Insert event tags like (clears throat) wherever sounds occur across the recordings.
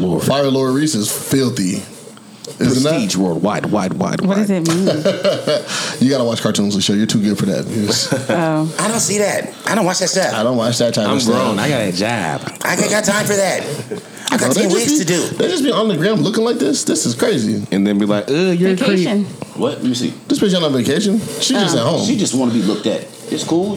Lord. Fire Lord Reese is filthy. Isn't Prestige worldwide, wide, wide, wide. What does it mean? (laughs) You gotta watch cartoons, Lachelle. You're too good for that. Yes. (laughs) Oh, I don't see that. I don't watch that stuff. I don't watch that type I'm of stuff. grown. I got a job. I ain't got time for that. I got Bro, they ten just weeks be- to do. They just be on the gram looking like this. This is crazy. And then be like, uh, you're a creep. vacation. What? Let me see. This bitch on vacation. She just at home. She just want to be looked at. It's cool.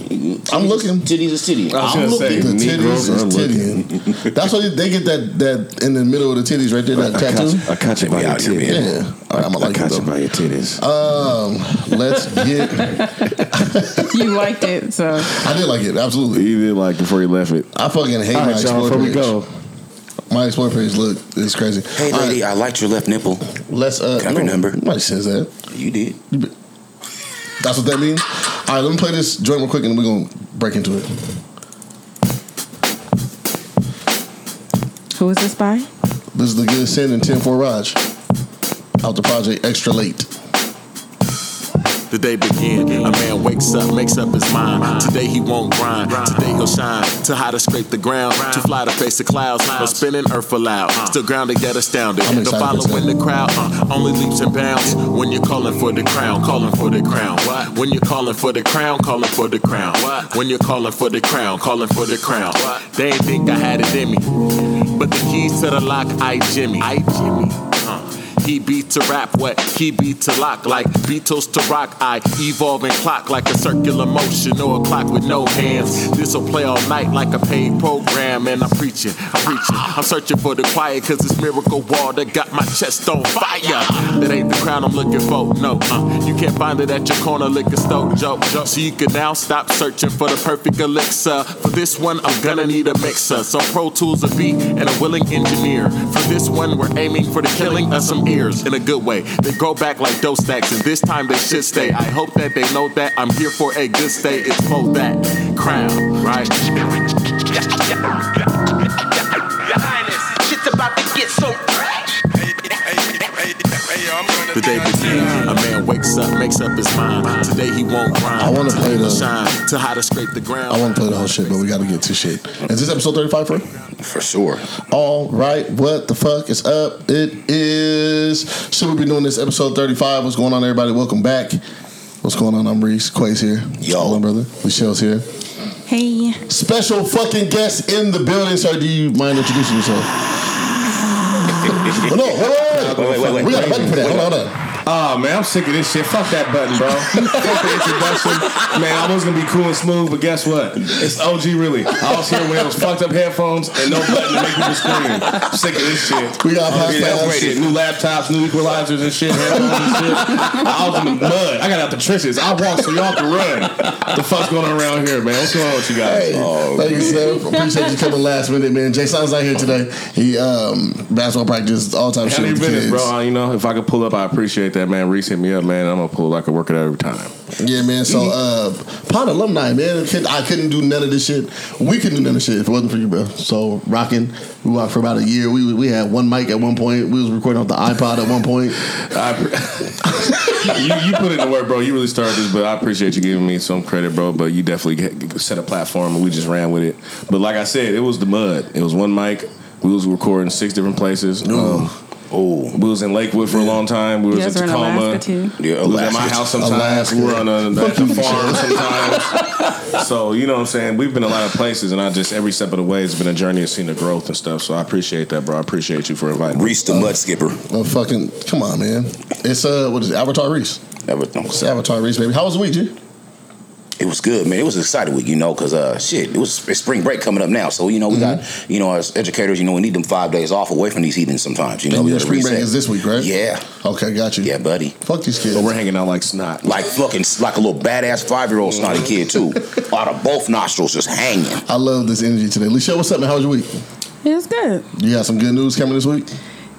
I'm looking. Titties is titty. I was I'm gonna say, looking. The Negroes titties is looking. tittying. That's why they get that that in the middle of the titties right there. That I caught tattoo. you, I caught you by your titties. Yeah. All right, I'm gonna I like caught it you though. by your titties. Um, let's get. (laughs) You liked it, so I did like it absolutely. You did like it before you left it. I fucking hate All my right, y'all, before we page. go, My explore page look is crazy. Hey, All right, lady, I liked your left nipple. let's. Uh, Can I have your? Nobody says that. You did. That's what that means. All right, let me play this joint real quick, and we're gonna break into it. who is this by? This is the Good Sin and 10 for Raj. Out the project extra late. The day begin. A man wakes up, makes up his mind. Today he won't grind. Today he'll shine. Too high to scrape the ground. Too fly to face the clouds. No spinning earth allowed. Still grounded yet astounded. I'm The excited for following the crowd uh, only leaps and bounds. When you're calling for the crown, calling for the crown. When you're calling for the crown, calling for the crown. When you're calling for the crown, calling for the crown. They ain't think I had it in me. But the keys to the lock, I Jimmy. I Jimmy. He beat to rap, what he beat to lock, like Beatles to rock. I evolve and clock like a circular motion or a clock with no hands. This'll play all night like a paid program, and I'm preaching, I'm preaching. I'm searching for the quiet, cause this miracle wall that got my chest on fire. That ain't the crown I'm looking for, no. Uh, you can't find it at your corner liquor store, joke, joke. So you can now stop searching for the perfect elixir. For this one, I'm gonna need a mixer. Some Pro Tools, a beat, and a willing engineer. For this one, we're aiming for the killing of some ears in a good way. They grow back like dough stacks, and this time they should stay. I hope that they know that I'm here for a good stay. It's for that crown, right? The day begins, a man wakes up, makes up his mind. Today he won't grind. I wanna play He'll the- shine. Too high to scrape the ground. I want to play the whole shit, but we got to get to shit. Is this episode 35 for? For sure. All right, what the fuck is up? It is. Should we be doing this episode 35? What's going on, everybody? Welcome back. What's going on? I'm Reese. Quay's here. Yo. Hello, brother. Michelle's here. Hey, Special fucking guest in the building. Sir, do you mind introducing yourself? (laughs) oh, no, wait, wait, 喂喂喂，不要乱说，好的。Oh man, I'm sick of this shit. Fuck that button, bro. (laughs) Fuck the introduction. Man, I was gonna be cool and smooth, but guess what? It's OG really. I was here when it was fucked up headphones and no button to make people scream. I'm sick of this shit. We got past Yeah, that. shit. New laptops, new equalizers and shit, headphones and shit. I was in the mud. I got out the trenches. I walked so y'all can run. The fuck's going on around here, man? What's going on with you guys? Hey, thank you, sir. Appreciate you coming last minute, man. Jason's not here today. He um basketball practice, all time How shit many with the minutes, bro? You know, if I could pull up, I appreciate that, man. Reese hit me up, man. I'm gonna pull. I could work it out every time. Yeah, man. So, uh, Pod alumni, man. I couldn't do none of this shit. We couldn't do none of this shit if it wasn't for you, bro. So, rocking. We rocked for about a year. We we had one mic at one point. We was recording off the iPod at one point. (laughs) I, (laughs) you, you put it in work, bro. You really started this, but I appreciate you giving me some credit, bro. But you definitely get, set a platform, and we just ran with it. But like I said, it was the mud. It was one mic. We was recording six different places. Um, Oh, we was in Lakewood for a long time. We was guys in were in Tacoma. Alaska yeah, We was at my house sometimes. Alaska. We were on a, at the farm sometimes. (laughs) so you know what I'm saying. We've been a lot of places, and I just every step of the way has been a journey of seeing the growth and stuff. So I appreciate that, bro. I appreciate you for inviting me. Reese the mud skipper. Oh, fucking, come on, man. It's uh, what is it? Avatar Reese. Everything. It's Avatar Reese, baby. How was the week, G? It was good, man. It was an exciting week, you know, because uh, shit, it was it's spring break coming up now. So you know, we got you know, as educators, you know, we need them five days off away from these heathens sometimes. You know, And we your gotta spring break is this week, right? Yeah, Okay, got you. yeah, buddy. Fuck these kids. But we're hanging out like snot. Like fucking like a little badass five year old snotty kid too, (laughs) out of both nostrils just hanging. I love this energy today. Lichelle, what's up, man? How was your week? It was good. You got some good news coming this week?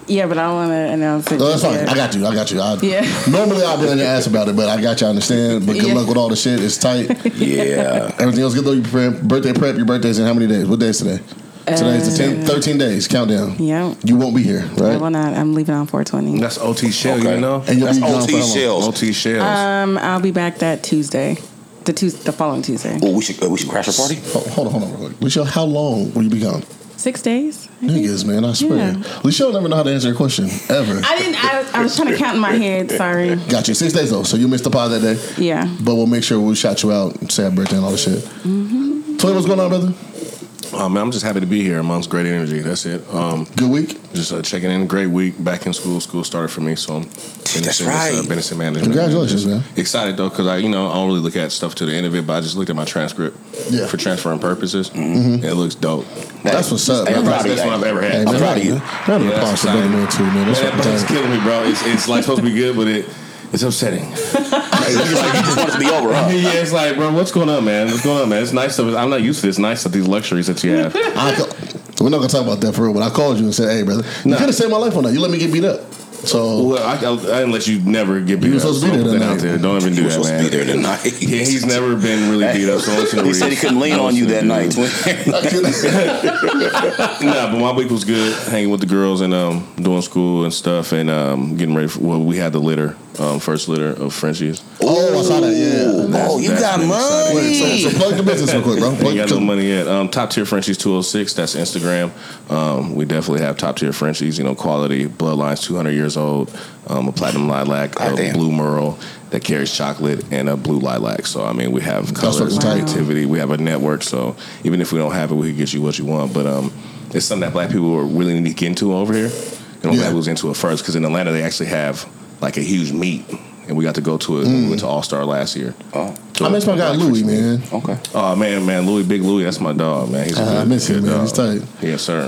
Yeah, but I don't want to announce it. No, that's fine. yet. I got you. I got you. I, (laughs) Yeah. Normally I'll be on your ass about it, but I got you. I understand. But good Yeah. luck with all the shit. It's tight. (laughs) Yeah, Everything else good though. You prep, birthday prep. Your birthday's in how many days? What day is today? Today's the 10, 13 days. Countdown. Yeah. You won't be here, right? I right? will not. I'm leaving on 420. That's OT shell, Okay. you know. And you'll that's be gone OT how shells. OT shells. Um, I'll be back that Tuesday, the Tues the following Tuesday, Oh, we should uh, we should crash a party. Oh, hold on, hold on, real quick. Michelle, how long will you be gone? Six days. Niggas, man, I swear. Yeah. Don't never know how to answer a question ever. I didn't. I, I was trying to count in my head. Sorry. Got you six days though, so you missed the pod that day. Yeah. But we'll make sure we shout you out, and say happy birthday and all the shit. Mm-hmm. Tony, what's going on, brother? Man, I'm just happy to be here amongst great energy. That's it. Um, Good week. just uh, checking in. Great week. Back in school. School started for me, so I'm finishing this, right. uh, Benison management. Congratulations, man. Excited though, because I, you know, I don't really look at stuff to the end of it, but I just looked at my transcript Yeah. for transferring purposes. And it looks dope. That's what's up. Man. proud. That's what I've ever had. Hey, I'm proud of you. Round of applause that's for Man too, man. That's Man, what I'm killing me, bro. It's, it's like supposed to be good, but it it's upsetting. (laughs) Hey, you just, like, you just want it to be over, huh? (laughs) yeah, it's like, bro, what's going on, man? What's going on, man? It's nice. To, I'm not used to this. Nice of these luxuries that you have. (laughs) I ca- we're not gonna talk about that for real, but I called you and said, "Hey, brother, you Nah. could have saved my life on that. You let me get beat up." So Well, I, I, I didn't let you never get beat You were up. supposed to be so there put that that out there. Don't even He do was that, supposed man. to be there tonight. Yeah, he's never been really beat up. So listen to He said he couldn't lean on you that night. twin. (laughs) nah, but my week was good. Hanging with the girls and um, doing school and stuff, and um, getting ready for. Well, we had the litter, um, first litter of Frenchies. oh, I saw that. Yeah. Oh, you got been exciting. Wait, so, money. so plug the business real quick, bro. Ain't Plug got no money yet. Um, top tier Frenchies 206. That's Instagram. Um, we definitely have top tier Frenchies. You know, quality bloodlines, 200 years old. Um, a platinum lilac, a Goddamn. blue merle that carries chocolate, and a blue lilac. So I mean, we have colors, fucking tight. creativity. We have a network. So even if we don't have it, we can get you what you want. But um, it's something that black people are really need to get into over here. And I'm Yeah. glad we was into it first because in Atlanta they actually have like a huge meet. And we got to go to it when we went to All Star last year. Oh, I miss my guy Louis, man. okay. Oh man, man, Louis, Big Louis, that's my dog, man. He's a Uh, good, I miss him, good man. He's tight. Yes, sir.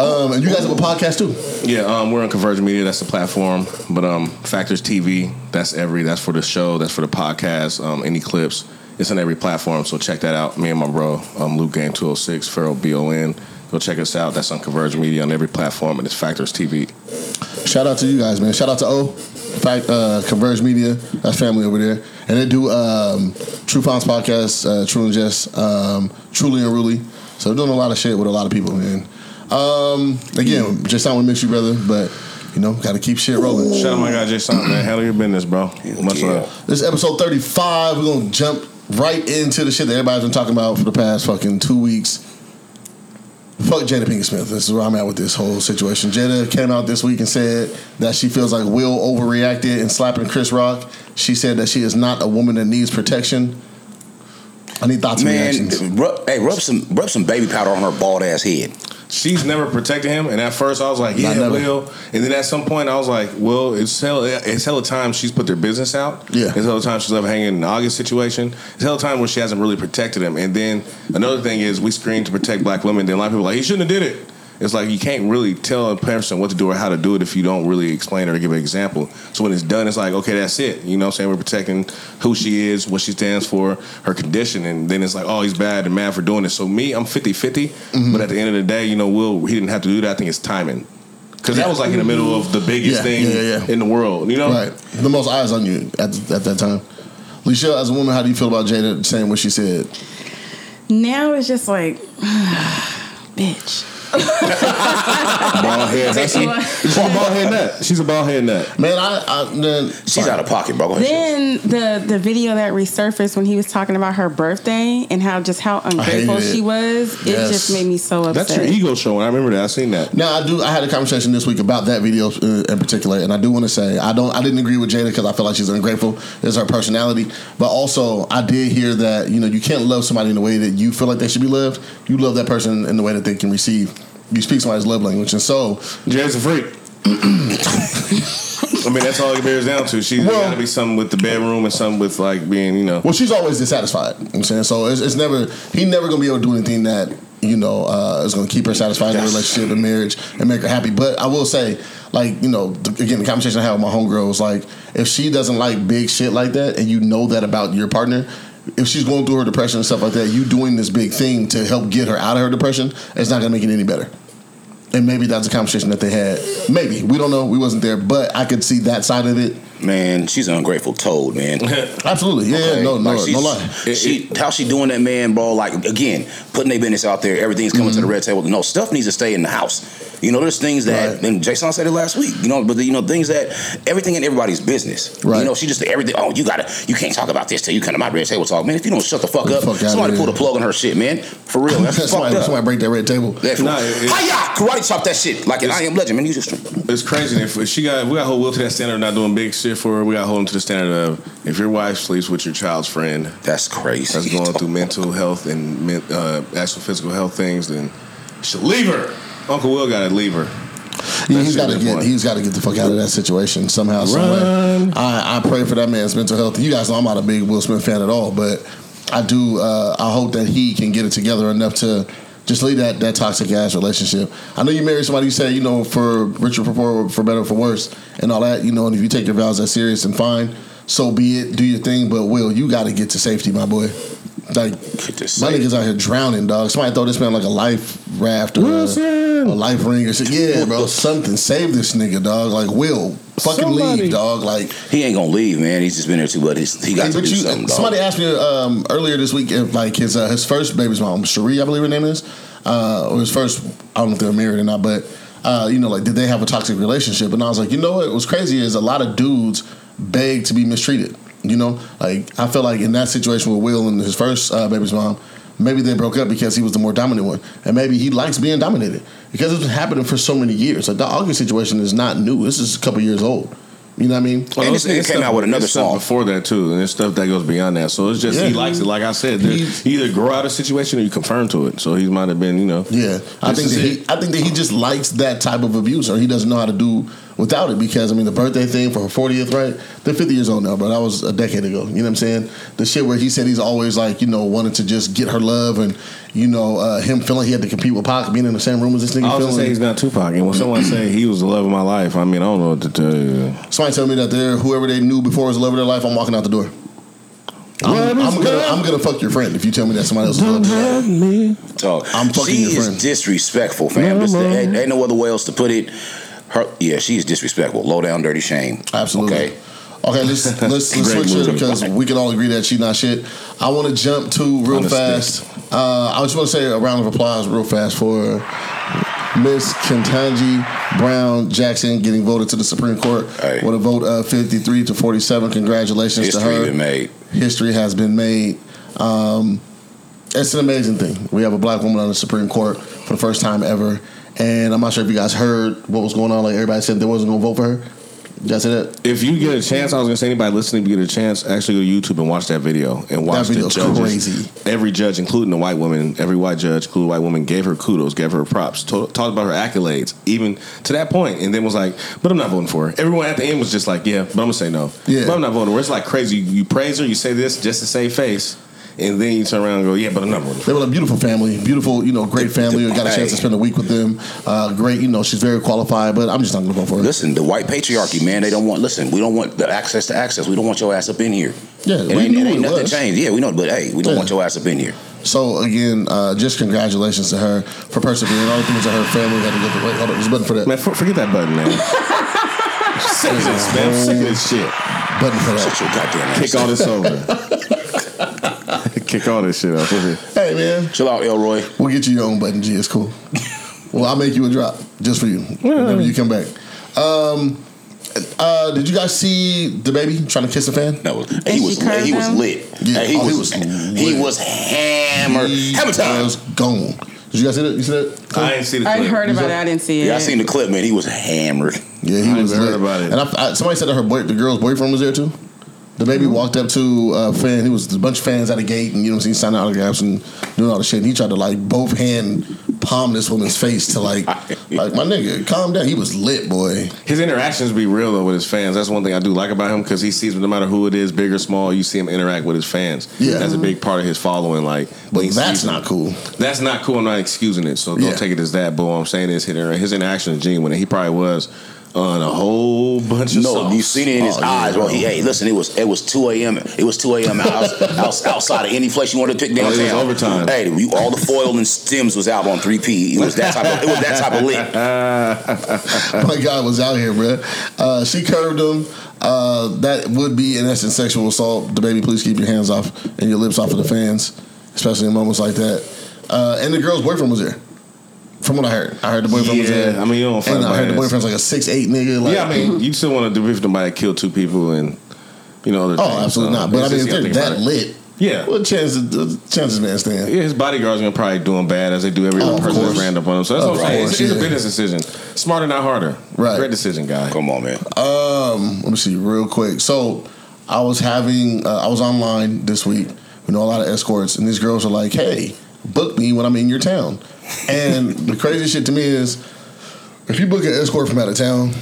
Um, and you guys have a podcast too. Yeah, um, we're on Converge Media. That's the platform. But um, Factors TV. That's every. That's for the show. That's for the podcast. Um, any clips. It's on every platform. So check that out. Me and my bro, um, Luke Game Two Hundred Six, Pharaoh B O N. Go check us out. That's on Converge Media on every platform, and it's Factors TV. Shout out to you guys, man. Shout out to O, Fact uh, Converge Media. That's family over there, and they do um, True Founds podcast, uh, True and Just, um, Truly and Ruly. So they're doing a lot of shit with a lot of people, man. Um, again, just I want to miss you, brother, but you know, got to keep shit rolling. Shout out my guy Jason, man. Handle your business, bro. Much Yeah. love. This is episode 35. We're going to jump right into the shit that everybody's been talking about for the past fucking two weeks. Fuck Jada Pinkett Smith. This is where I'm at with this whole situation. Jada came out this week and said that she feels like Will overreacted in slapping Chris Rock. She said that she is not a woman that needs protection. I need thoughts and Man, reactions. rub, hey, rub some rub some baby powder on her bald ass head. She's never protected him, and at first I was like, "Yeah. Will." And then at some point I was like, "Well, it's hell. It's hella time she's put their business out. Yeah. it's hella time she's left hanging in the August situation. It's hella time where she hasn't really protected him. And then another thing is we screen to protect black women. Then a lot of people are like he shouldn't have did it. It's like you can't really tell a person what to do or how to do it if you don't really explain it or give an example. So when it's done, it's like, okay, that's it. You know what I'm saying? We're protecting who she is, what she stands for, her condition. And then it's like, oh, he's bad and mad for doing it. So me, I'm 50 50. Mm-hmm. But at the end of the day, you know, Will, he didn't have to do that. I think it's timing. Because that was like in the middle of the biggest Yeah, thing yeah, yeah. in the world, you know? Right. The most eyes on you at, at that time. Alicia, as a woman, how do you feel about Jada saying what she said? Now it's just like, (sighs) bitch. (laughs) Bald head. That's She's what- a bald head nut. She's a bald head nut. Man, I, I then She's out of pocket, bro. Then the the video that resurfaced when he was talking about her birthday and how just how ungrateful she was, it just made me so upset. That's your ego showing. I remember that. I seen that. Now I do. I had a conversation this week about that video uh, in particular, and I do want to say I don't. I didn't agree with Jada because I feel like she's ungrateful. It's her personality, but also I did hear that you know you can't love somebody in the way that you feel like they should be loved. You love that person in the way that they can receive. You speak somebody's love language, and so Jay's a freak. (coughs) I mean, that's all it bears down to. She's Well- got to be something with the bedroom and something with like being, you know. well, she's always dissatisfied. You know what I'm saying so. It's, it's never he never gonna be able to do anything that you know uh, is gonna keep her satisfied in Yes. relationship and marriage and make her happy. But I will say, like you know, the, again, the conversation I had with my homegirl was like, if she doesn't like big shit like that, and you know that about your partner. If she's going through her depression and stuff like that, you doing this big thing to help get her out of her depression, it's not gonna make it any better. And maybe that's a conversation that they had. Maybe we don't know. We wasn't there, but I could see that side of it. Man, she's an ungrateful toad, man. (laughs) Absolutely, yeah, Okay? yeah, no, no, Like, she's- no lie. She, how she doing that, man, bro? Like again, putting their business out there. Everything's coming to the mm-hmm. red table. No, stuff needs to stay in the house. You know, there's things that, Right. and Jason said it last week. You know, but the, you know things that everything in everybody's business. Right. You know, she just everything. Oh, you gotta, you can't talk about this till you come to my red table talk, man. If you don't shut the fuck Get the up, fuck somebody here. put a plug on her shit, man. For real, that's (laughs) fucked somebody, up. somebody break that red table. That's Nah, right. it- it- Hiya! Karate chop that shit like an I am legend, man. You just It's crazy. If she got, we got to hold Will to that standard. Not doing big shit for her. We got to hold him to the standard of if your wife sleeps with your child's friend that's crazy. that's going through mental health and men- uh, actual physical health things, then you should leave her. Uncle Will got to leave her. Yeah, That's he's got to your get point. he's got to get the fuck out of that situation somehow, somewhere. Run. I, I pray for that man's mental health. You guys know I'm not a big Will Smith fan at all, but I do. Uh, I hope that he can get it together enough to just leave that that toxic ass relationship. I know you married somebody. You say you know for richer, for poor, for better, for worse, and all that. You know, and if you take your vows that serious and fine, so be it. Do your thing, but Will, you got to get to safety, my boy. Like Get to my safety. niggas out here drowning, dog. Somebody throw this man like a life raft or a, a life ring or shit. Yeah, bro, something. Save this nigga, dog. Like Will, fucking Somebody. leave, dog. Like He ain't gonna leave, man. He's just been there too, but he's, he got Hey, to but do you, something. Dog. somebody asked me um, earlier this week if like his uh, his first baby's mom, Sheree, I believe her name is, uh, or his first. I don't know if they're married or not, but uh, you know, like did they have a toxic relationship? And I was like, you know what? What's crazy is a lot of dudes beg to be mistreated. You know, like I feel like in that situation with Will and his first uh, baby's mom. Maybe they broke up because he was the more dominant one, and maybe he likes being dominated because it's been happening for so many years. Like the August situation is not new; this is a couple years old. You know what I mean? And this nigga it's came stuff- out with another it's stuff song. before that too, and there's stuff that goes beyond that. So it's just he likes it. Like I said, there- He's- you either grow out of a situation or you confirm to it. So he might have been, you know, Yeah, I think is that he. I think that he just likes that type of abuse, or he doesn't know how to do without it. Because I mean, the birthday thing for her fortieth, right? They're fifty years old now, bro. That was a decade ago. You know what I'm saying? The shit where he said he's always like, you know, wanted to just get her love, and you know, uh, him feeling he had to compete with Pac, being in the same room as this nigga. I was gonna say he's not Tupac, and when someone say he was the love of my life, I mean I don't know what to tell you. Somebody tell me that they're whoever they knew before was the love of their life. I'm walking out the door. I'm, I'm gonna. I'm gonna fuck your friend if you tell me that somebody else is the love of your life. Talk. I'm fucking she your is disrespectful, fam. This, ain't, ain't no other way else to put it. Her, yeah, she is disrespectful. Low down, dirty shame. Absolutely. Okay. Okay, let's (laughs) let's, let's switch movie. it because we can all agree that she's not shit. I want to jump to real fast. Uh, I just want to say a round of applause real fast for Miss Ketanji Brown Jackson getting voted to the Supreme Court Hey. with a vote of 53 to 47. Congratulations History to her. been made. History has been made. Um, it's an amazing thing. We have a black woman on the Supreme Court for the first time ever. And I'm not sure if you guys heard what was going on. Like everybody said they wasn't going to vote for her. You guys see that? If you get a chance, I was gonna say anybody listening, if you get a chance, actually go to YouTube and watch that video and watch the video's judges. crazy. Every judge, including the white woman, every white judge, including white woman, gave her kudos, gave her props, to- talked about her accolades, even to that point, and then was like, "But I'm not voting for her." Everyone at the end was just like, "Yeah, but I'm gonna say no." Yeah. but I'm not voting for her. It's like crazy. You, you praise her, you say this just to save face, and then you turn around and go, "Yeah, but I'm not voting for her." They were a beautiful family, beautiful, you know, great family. We got a chance to spend a week with them. Uh, great, you know, she's very qualified, but I'm just not going to vote for her. Listen, the white patriarchy, man. They don't want. Listen, we don't want the access to access. We don't want your ass up in here. Yeah, it we ain't, knew it ain't it nothing was. changed. Yeah, we know, but hey, we don't Yeah. want your ass up in here. So again, uh, just congratulations to her for persevering. All the things that her family had to get the Wait, hold on, there's a button for that. Man, for, forget that button, man. (laughs) sick of this, man. I'm sick of this shit. Button for that. Shut your goddamn ass. Kick all this over. (laughs) Kick all this shit up. (laughs) Hey man, Chill out, Elroy. we'll get you your own button. G, it's cool. well, I'll make you a drop just for you whenever you come back. Um, uh, did you guys see the baby trying to kiss a fan? No, And he was curved he was lit. Yeah. Hey, he, Oh, he was, was he lit. was hammered. He Hammer time. was gone. Did you guys see that? You see that? I ain't see the I clip. heard about it. I didn't see it. Yeah, I seen the clip, man. He was hammered. Yeah, he I was ain't heard lit. about it. And I, I, somebody said that her boy, the girl's boyfriend was there too. The baby walked up to uh, a fan. He was a bunch of fans at a gate, and you know, what I'm saying, signing autographs and doing all the shit. And he tried to like both hand palm this woman's face to like, (laughs) like my nigga, calm down. He was lit, boy. His interactions be real though with his fans. That's one thing I do like about him because he sees no matter who it is, big or small, you see him interact with his fans. Yeah. that's a big part of his following. Like, But that's not cool. That's not cool. I'm not excusing it, so don't Yeah. take it as that. But what I'm saying is, his inter- his interaction is genuine. And he probably was on a whole bunch of. No, sauce. you seen it in his Oh, eyes, bro. bro. He, hey, listen, it was it was two a.m. It was two a.m. Out, (laughs) out, outside of any place you wanted to pick Oh, it was downtown. overtime. Hey, you, all the foil and stems was out on three P. It was that type. Of, it was that type of lit. (laughs) my God was out here, bro. Uh, she curved him. Uh, that would be in essence sexual assault. The baby, please keep your hands off and your lips off of the fans, especially in moments like that. Uh, and the girl's boyfriend was there. From what I heard, I heard the boyfriend was Yeah, a, I mean, you don't fight and I my heard the boyfriend's like a six eight nigga. Like, yeah, I mean, you still want to debrief somebody that killed two people and you know other oh, things, absolutely so not. But I mean, if just- they're that think lit, Yeah. what chances the chances man stand? Yeah, his bodyguards gonna probably doing bad as they do every Oh, other of person that's course. ran up on him. So that's Of what I'm saying. It's, course, it's a business decision. Smarter, not harder. Right. Great decision, guy. Come on, man. Um, let me see real quick. So I was having, uh, I was online this week. We know a lot of escorts, and these girls are like, "Hey, book me when I'm in your town." And the crazy shit to me is, if you book an escort from out of town,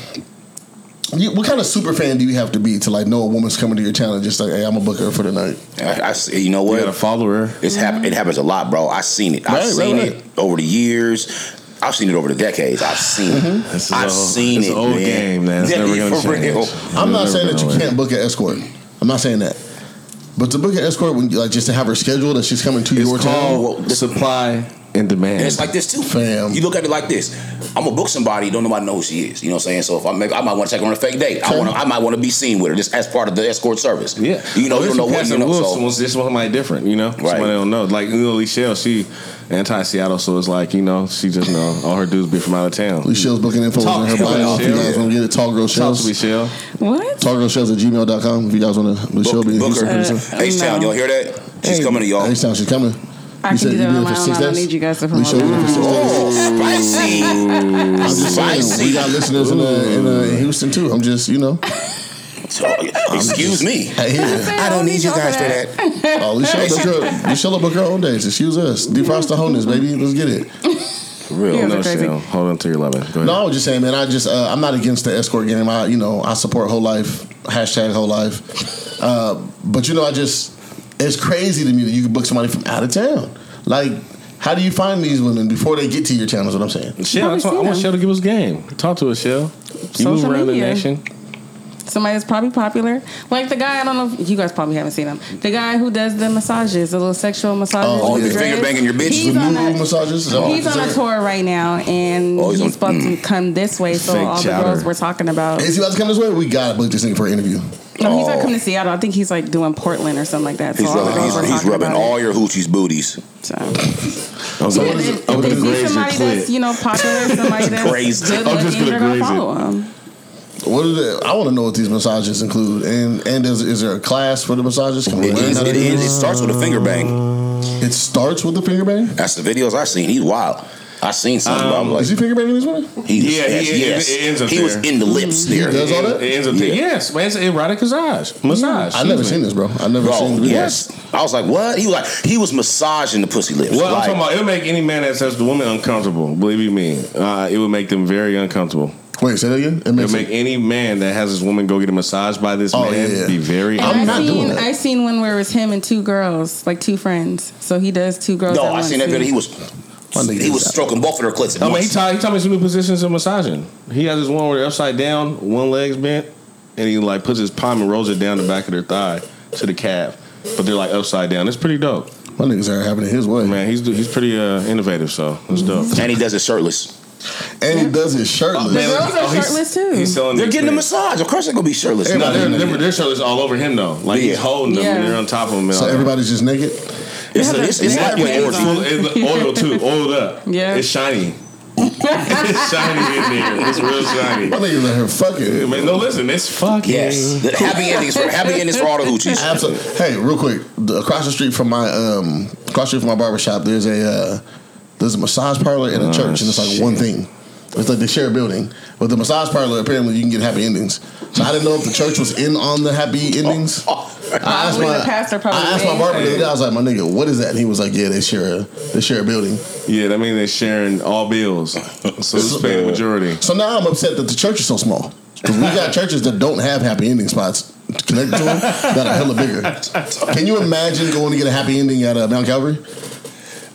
you, what kind of super fan do you have to be to like know a woman's coming to your town and just like, "Hey, I'm gonna book her for the night"? I, I see- you know You what? got a follower. It's hap- It happens a lot, bro. I've seen it. I've Right, right, seen right. it over the years. I've seen it over the decades. I've seen it. Mm-hmm. This is I've old- seen it's it. an old man. game, man. It's Yeah, never gonna for real. change. I'm not saying that you win. can't book an escort. I'm not saying that. But to book an escort, when you, like just to have her scheduled that she's coming to It's your town. called Well, supply and demand. And it's like this too. Fam. You look at it like this. I'm gonna book somebody, don't nobody know who she is. You know what I'm saying? So if I make I might want to take her on a fake date. I Sure. want I might want to be seen with her just as part of the escort service. Yeah, You know, Well, you don't know what you know. Wolf, So, someone's just somebody different, you know. Somebody don't know. Like you know, Lee Shell, she anti-Seattle, so it's like you know, she just know all her dudes be from out of town. Lee Shell's booking info Talk in her to me, bio. If you guys want to get it, Tall Girl Talk Shells. to me, Shell. What? Tallgirlshells at gmail.com if you guys want to. Lee Shell book, be in Houston pretty her. soon. H Town, y'all hear that? She's coming to y'all. Next time she's coming. I You can said do that did on my own. I don't need you guys to Lee promote Shell did for six that. days. Oh, spicy. I'm just saying, Spicy. we got listeners in, uh, in, uh, Houston too. I'm just, you know, So, excuse me. I hear you. I don't need you guys for that. Oh, Lee Shell book her. Lee Shell book her own days. Excuse us. Defrost the wholeness, baby. Let's get it. For real. Yeah. No, are Hold on to your loving. Go ahead. No, I was just saying, man. I just, uh, I'm not against the escort game. I, you know, I support whole life. Hashtag whole life. Uh, but you know, I just, it's crazy to me that you can book somebody from out of town. Like, how do you find these women before they get to your town? Is what I'm saying. Shell, that's what, I want seen Shell to give us game. Talk to us, Shell. You move Social around the nation. Somebody that's probably popular. Like the guy, I don't know if you guys probably haven't seen him. The guy who does the massages, the little sexual massages. Oh, with yeah. the Finger banging your bitch. He's on new a, massages. Is that what He's on a tour right now, and Oh, he's he's, on- supposed mm. to come this way. So Fake all the chowder. girls were talking about. Is he about to come this way? We gotta book this thing for an interview. No, he's not Oh. coming to Seattle. I think he's like doing Portland or something like that. So He's rubbing, he's, he's rubbing all it. your hoochie's booties. So. I'm So gonna, what is it? If, I'm if gonna they see graze your somebody that's clit. you know popular, somebody (laughs) that's Grazed. good I'm just looking, gonna you're gonna graze it. follow him. What is it? I want to know what these massages include, and and is, is there a class for the massages? Can we It, learn ends, how to it, do ends, it starts with a finger bang. It starts with the finger bang. That's the videos I've seen. He's wild. I seen something. about him like Is he finger banging these women? he, Yeah, yes, he- yes. it ends up he was in the lips there. does all that? It ends up there. Yes, man. It's erotic massage. Massage. I never Excuse seen this, bro. I never Bro, seen. this. yes. I was like, what? He was like, he was massaging the pussy lips. Well, I'm talking about it'll make any man that says the woman uncomfortable. Believe you me, uh, it would make them very uncomfortable. Wait, say that again. It It'll makes make any man that has his woman go get a massage by this Oh, man yeah, yeah. be very. And I'm not seen doing that. I seen one where it was him and two girls, like two friends. So he does two girls. no, at I once seen that too. video. He was, My nigga he was is- stroking both of their clits at I mean, he once. taught, he taught me some new positions of massaging. He has this one where they're upside down, one leg's bent, and he like puts his palm and rolls it down the back of their thigh to the calf, but they're like upside down. It's pretty dope, My niggas are having it his way, man. He's he's pretty uh, innovative, so it's dope. and he does it shirtless. And he does it shirtless. The girls are Oh, shirtless too. He's selling. They're getting a massage. Of course, they're gonna be shirtless. No, Everybody- they're, they're, they're shirtless all over him though. Like he's Yeah. holding them and Yeah. they're on top of him. And so all that. everybody's just naked. It's, it's, it's Yeah, like an yeah. orgy. Full- it's oil too, oiled up. Yeah. it's shiny. (laughs) it's shiny in there. It's real shiny. My niggas are here fucking. Man, no, listen, it's fucking. Yes, the happy endings for happy endings for all the hoochies. Absolutely. Hey, real quick, the, across the street from my um, across the street from my barber shop, there's a uh, there's a massage parlor and a church, and it's like one thing. It's like they share a building, but the massage parlor apparently you can get happy endings. So I didn't know if the church was in on the happy endings. (laughs) I asked my the pastor probably I asked my barber the. I was like, "My nigga, what is that?" And he was like, "Yeah, they share a they share a building." Yeah, that means they're sharing all bills. So it's paying the majority. So now I'm upset that the church is so small because we got (laughs) churches that don't have happy ending spots connected to them that are hella bigger. (laughs) Can you imagine going to get a happy ending at uh, Mount Calvary?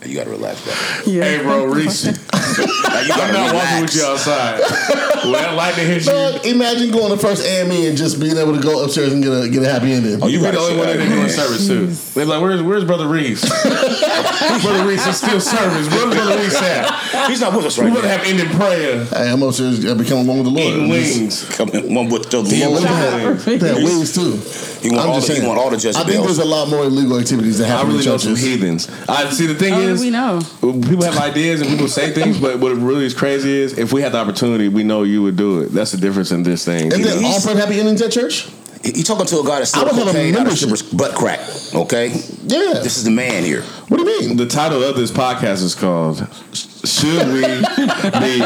You gotta relax, bro. yeah. Hey, bro, Reese, Like, you I'm gotta not walking with you outside. (laughs) When that lightning hits you, Dog, imagine going to first AME and just being able to go upstairs and get a get a happy ending. Oh, you be the only sit one down. in there doing service too. They're like, "Where's Where's Brother Reese? (laughs) Brother Reese is still service. Where's Brother Reese at? He's not with us We right want to now. have ending prayer, Hey, I'm upstairs becoming one with the Lord. eating wings." Coming one with the Yeah, Lord. Look at that. Wings too. He want I'm all just the- he saying. want all the I think there's a lot more illegal activities that I happen really in know some churches. heathens. I see. The thing Oh, is, we know. people have ideas and people say things. Things. (laughs) But what really is crazy is if we had the opportunity, we know you would do it. That's the difference in this thing. And you then know? all prep happy endings at church? You talking to a guy that's I still would have a cocaine out of membership. stripper's butt crack, okay? Yeah. This is the man here. what do you mean? The title of this podcast is called "Should We Be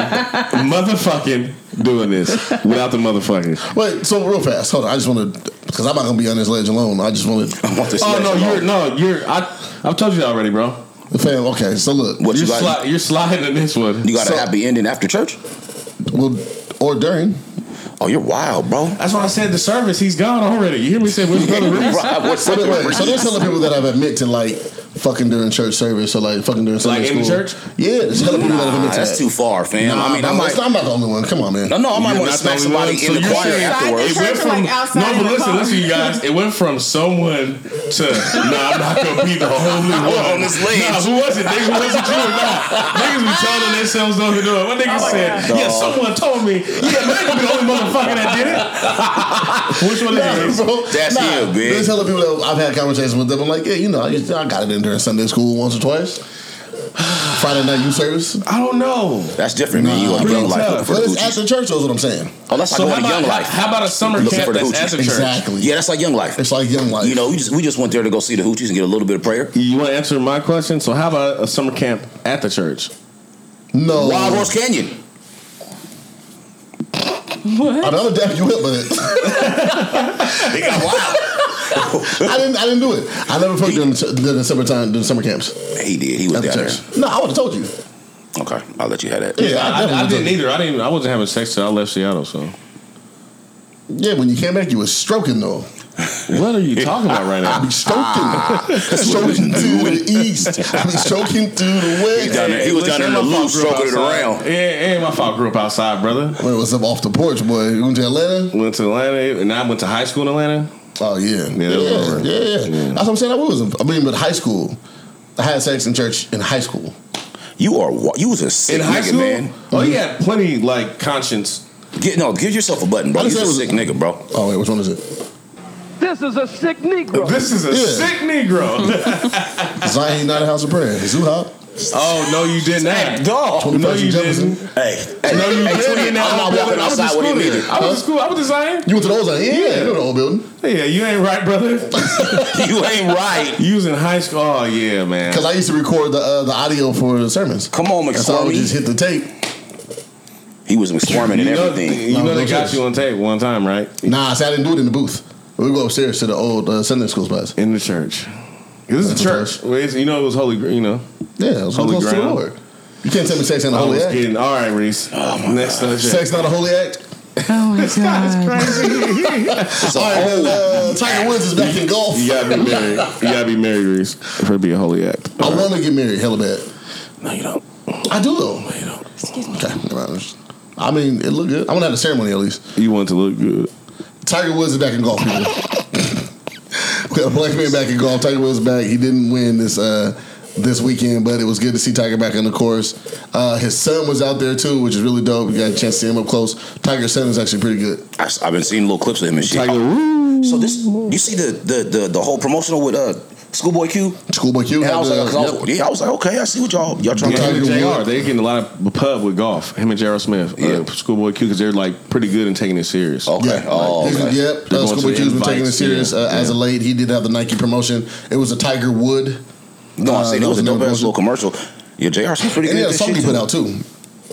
Motherfucking Doing This Without the Motherfucking?" Wait, so real fast. Hold on. I just want to, because I'm not going to be on this ledge alone. I just want to, (laughs) I want this. Oh no, alone. you're no, you're. I I've told you that already, bro. Fam, okay, so look. What You're, you got? sli- you're sliding in this one. you got So- a happy ending after church? Well, or during. Oh, you're wild, bro. That's why I said the service. He's gone already. You hear me say, "Where's brother Reese?" Right, what's So, up, wait, Reese? so they're telling people that I've admitted like fucking during church service or like fucking during Sunday Like in the school. church? Yeah, there's hella people that have Nah, admitted that's that. too far, fam. Nah, I mean, I bro, might. it's not- I'm not the only one. Come on, man. No, no, I might want to smack somebody one. in the So you're choir saying- afterwards. It went from like outside no, in but the listen, car. listen, you guys. It went from someone to nah, I'm not gonna be the (laughs) only one on this ledge. Nah, who was it? Nigga, was it you or not? Niggas be telling themselves don't do it. What nigga said? Yeah, someone told me. Yeah, man, ain't be the only motherfucker that did it. Which one is it? bro. That's him, man. There's hella people that I've had conversations with them. I'm like, yeah, you know, I, just, I got it in during Sunday school once or twice. Friday night youth service. I don't know. That's different, man. You Nah, on young life tough. looking for But the it's at coochies. the church, though, is what I'm saying. Oh, that's like So how going to about, young life. how about a summer Looking camp for the that's at the church? Exactly. Yeah, that's like young life. It's like young life. You know, we just we just went there to go see the hoochies and get a little bit of prayer. You want to answer my question? So how about a summer camp at the church? no. Wild Horse Canyon. I don't dap you up, but (laughs) They got wild. I didn't. I didn't do it. I never fucked during, the- during the summertime, during summer camps he did. He was down there. No, I would have told you. Okay, I'll let you have that. Yeah, I, I, I, definitely didn't you. either. I didn't. I wasn't having sex till I left Seattle. So Yeah, when you came back, you was stroking though. What are you talking about right now? I now? be stroking, ah. (laughs) stroking to the east. I be stroking through the west. down there. He was down there in the loop, my loose, fault grew up stroking it around. Yeah, ain't my father Grew up outside, brother. Wait, what's up off the porch, boy? You went to Atlanta? Went to Atlanta, and I went to high school in Atlanta. Oh yeah, Yeah, yeah, that was yeah, over. yeah, That's what I'm saying. I was. I mean, but high school, I had sex in church in high school. You are wa- you was a sick In high nigga, school, man. oh, he had plenty like conscience. Get, no, give yourself a button, bro. I You're a it was- sick nigga, bro. Oh wait, which one is it? This is a sick Negro. This is a Yeah. sick Negro. (laughs) Zion United House of Prayer. Zoo Hop. oh no, you did not. dog. No, you Jefferson. didn't. Hey, hey, No, you hey, didn't. Twin, Now, I'm not brother, walking I was in outside with school him there. either. I was in school. I was designing. You went to the old Zion? Yeah, Yeah. you know the old building. Yeah, you ain't right, brother. (laughs) you ain't right. You was in high school. Oh yeah, man. Because I used to record the uh, the audio for the sermons. Come on, That's how I would just McStormy. hit the tape. He was squirming and you know, everything. you know they got you on tape one time, right? Nah, see, I didn't do it in the booth. We go upstairs to the old uh, Sunday school spots. In the church. This is a church. Well, it's- You know it was holy. You know. Yeah, it was Holy close to the ground. Lord. You can't tell me sex ain't a I holy was act. kidding. All right, Reese. Next subject. Sex not a holy act. Oh my (laughs) god. (laughs) It's a All right, whole. uh, Tiger Woods is back in golf. You gotta be married. You (laughs) gotta be married, Reese, for it to be a holy act. I want to get married, hella bad. No, you don't. I do though. No, you don't. Excuse me. Okay, never mind. I mean, it looked good. I want to have the ceremony at least. You want to look good. Tiger Woods is back in golf, people. we got a black man back in golf. Tiger Woods back. He didn't win this uh, this weekend, but it was good to see Tiger back on the course. Uh, his son was out there too, which is really dope. You got a chance to see him up close. Tiger's son is actually pretty good. I, have been seeing little clips of him and shit. Tiger Woo. So this, you see the the the, the whole promotional with uh Schoolboy Q. Schoolboy Q. And I was the- like, 'cause I was- yep. yeah, I was like, okay, I see what y'all y'all trying Yeah, to him Tiger and Woods. JR, they're getting a lot of pub with golf. Him and J.R. Smith, Yeah. uh, Schoolboy Q, because they're like pretty good in taking it serious. Okay. Yeah, Oh, He's- okay. Yep. Uh, Schoolboy Q's been taking it serious yeah. uh, as Yeah. of late. He did have the Nike promotion. It was a Tiger Wood. No, I Uh, see that that was a was dope ass little commercial. Yeah, J.R. Smith pretty And good. he had at a song he put out too.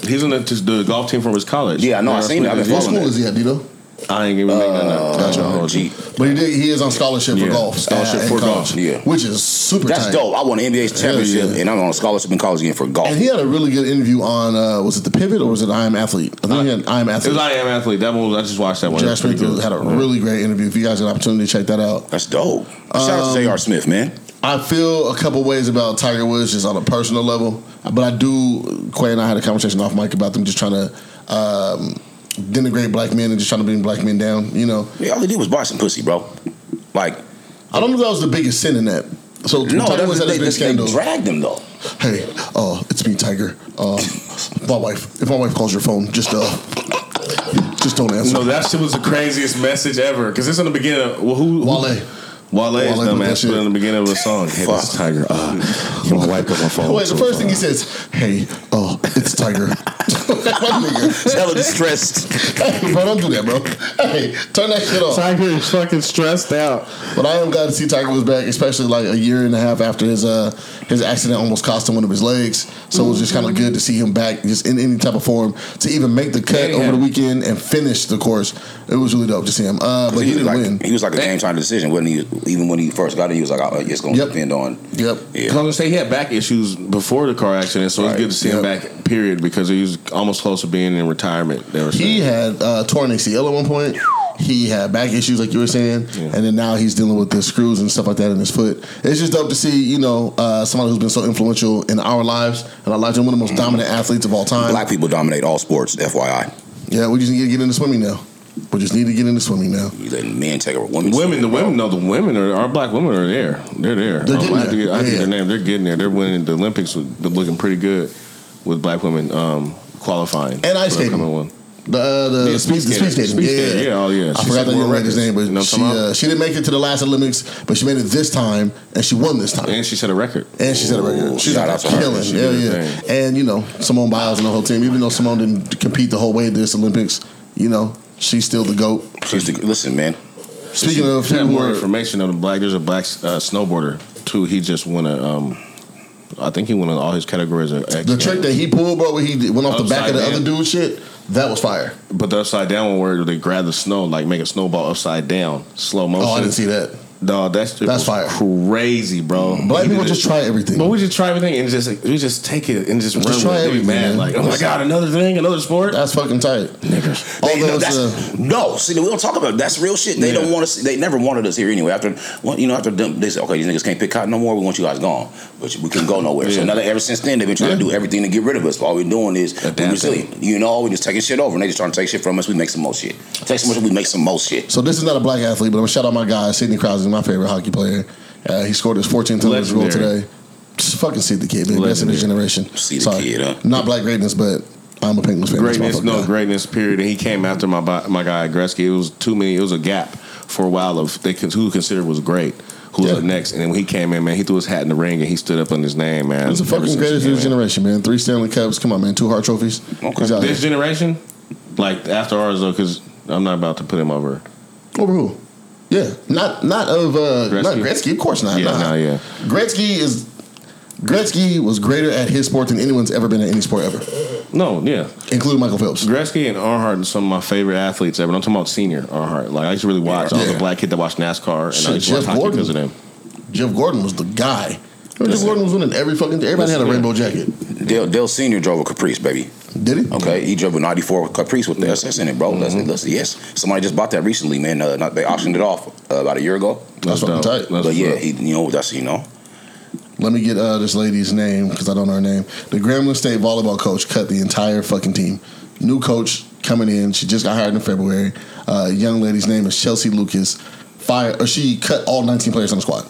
He's on the, the golf team from his college. Yeah, I know, I seen it. I've been Smith, What school that. is he at, Dito? I ain't giving uh, nothing. Gotcha. Oh, Gee. But he did. He is on scholarship for Yeah, golf. scholarship uh, in for college, golf. Yeah. which is super. That's tight. dope. I won an NBA championship, yeah. and I'm on a scholarship in college again for golf. And he had a really good interview on. Uh, was it the Pivot or was it I Am Athlete? I think he had I Am Athlete. It was I Am Athlete. That one was, I just watched that one. It Jack was pretty Smith had a really great interview. If you guys get an opportunity, to check that out. That's dope. Shout out to J.R. Smith, man. I feel a couple ways about Tiger Woods just on a personal level, but I do. Quay and I had a conversation off mic about them just trying to um, denigrate black men and just trying to bring black men down. You know, Yeah, all he did was buy some pussy, bro. Like, I don't know if that was the biggest sin in that. So no, Tiger that was, had they, big they, scandal. they dragged him though. hey, uh, it's me, Tiger. Um, my wife. If my wife calls your phone, just uh, just don't answer. No, that shit was the craziest message ever. Because it's in the beginning. Of, well, who? who- Wale. Wale is Wale dumb put that ass put in the beginning of the song. Hey, this is Tiger. wanna wipe got my phone. Wait, the first thing uh, he says, Hey, oh, it's Tiger. (laughs) My nigga. Hella distressed. Hey, bro, don't do that, bro. Hey, turn that shit off. Tiger is fucking stressed out. But I am glad to see Tiger was back, especially like a year and a half after his uh his accident almost cost him one of his legs. So it was just kind of good to see him back, just in any type of form, to even make the cut Yeah. over the weekend and finish the course. It was really dope to see him. Uh, but he, he, didn't like, win. he was like a game time decision, wasn't he? Even when he first got it, he was like, oh, "It's going to Yep. depend on." Yep. Yeah. I was gonna say he had back issues before the car accident, so Right. it's good to see him back. Period, because he was almost close to being in retirement. They were He had uh, torn ACL at one point. He had back issues, like you were saying, Yeah. and then now he's dealing with the screws and stuff like that in his foot. It's just dope to see, you know, uh, somebody who's been so influential in our lives and our lives, and one of the most dominant athletes of all time. Black people dominate all sports. FYI, Yeah, we just need to get into swimming now. We just need to get into swimming now. you letting men take over women. Women, the women, no, the women are our black women are there. They're there. They're Um, getting I have to get, I have to Yeah. get their name. They're getting there. They're winning the Olympics. With, they're looking pretty good with black women um, qualifying And ice for the skating. one. The uh, the, Yeah, speed, the speed speed skating. skating. Speed yeah, skating, yeah, oh, yeah. I She forgot the young lady's name, but You know she uh, she didn't make it to the last Olympics, but she made it this time, and she won this time. And she set a record. And she set a record. She's shout out killing. She Yeah, did her yeah. And you know, Simone Biles and the whole team. Even though Simone didn't compete the whole way this Olympics, you know, she's still the goat. She's the, listen, man. Speaking of If you have people who more information on the black, there's a black uh, snowboarder too. He just won a. Um, I think he won all his categories. Of the trick that he pulled, bro, where he went off the back of the Upside other dude, shit, that was fire. but the upside down one where they grab the snow, like make a snowball upside down, slow motion. Oh, I didn't see that. Dog, that's That's fire. crazy, bro. Black people just try everything. But we just try everything and just we just take it and just, Just run try with it. They be everything, mad man. like, oh my god, another thing, another sport. That's fucking tight. Niggers. All They- no, those, uh, no, see, we don't talk about it. that's real shit. They Yeah. don't want us. They never wanted us here anyway. After, well, you know, after them, they said, okay, these niggas can't pick cotton no more. We want you guys gone, but we couldn't go nowhere. So now, ever since then, they've been trying to do everything to get rid of us. All we're doing is we're resilient. You know, we're just taking shit over, and they just trying to take shit from us. We make some more shit. Take some more. shit, We make some more shit. So this is not a black athlete, but I'm gonna shout out my guy Sidney Crosby, my favorite hockey player. Uh, he scored his 14th goal today. Just fucking see the kid, man. Best in his generation. See the Sorry. kid, huh? Not black greatness, but I'm a Penguins fan. Greatness, no guy. greatness. Period. And he came after my my guy Gretzky. It was too many. It was a gap for a while of they who considered was great. Who was Yeah. up next? And then when he came in, man, he threw his hat in the ring and he stood up on his name, man. He's the Ever fucking since greatest he of his generation, man. Three Stanley Cups. Come on, man. Two Hart trophies. Okay. This here. generation, like after ours though, because I'm not about to put him over. Over who? Yeah, not not of uh, Gretzky? not Gretzky. Of course not. Yeah, nah. no, yeah. Gretzky is Gretzky was greater at his sport than anyone's ever been at any sport ever, No, yeah. including Michael Phelps. Gretzky and Earnhardt are some of my favorite athletes ever. I'm talking about senior Earnhardt. Like I used to really watch. I was a black kid that watched NASCAR, and Shit, I used to watch Jeff hockey Gordon. because of them. Jeff Gordon was the guy. Jeff Gordon was winning every fucking. Everybody had a Listen, rainbow jacket. Dale, Dale Senior drove a Caprice, baby. Did he? Okay, he drove a '94 Caprice with the SS in it, bro. Listen, Mm-hmm. listen, yes, somebody just bought that recently, man. Uh, not, they auctioned it off uh, about a year ago. That's fucking dope. tight. That's but yeah, he, you know, that's you know, Let me get uh, this lady's name because I don't know her name. The Grambling State volleyball coach cut the entire fucking team. New coach coming in. She just got hired in February. Uh, young lady's name is Chelsea Lucas. Fire. Or she cut all 19 players on the squad.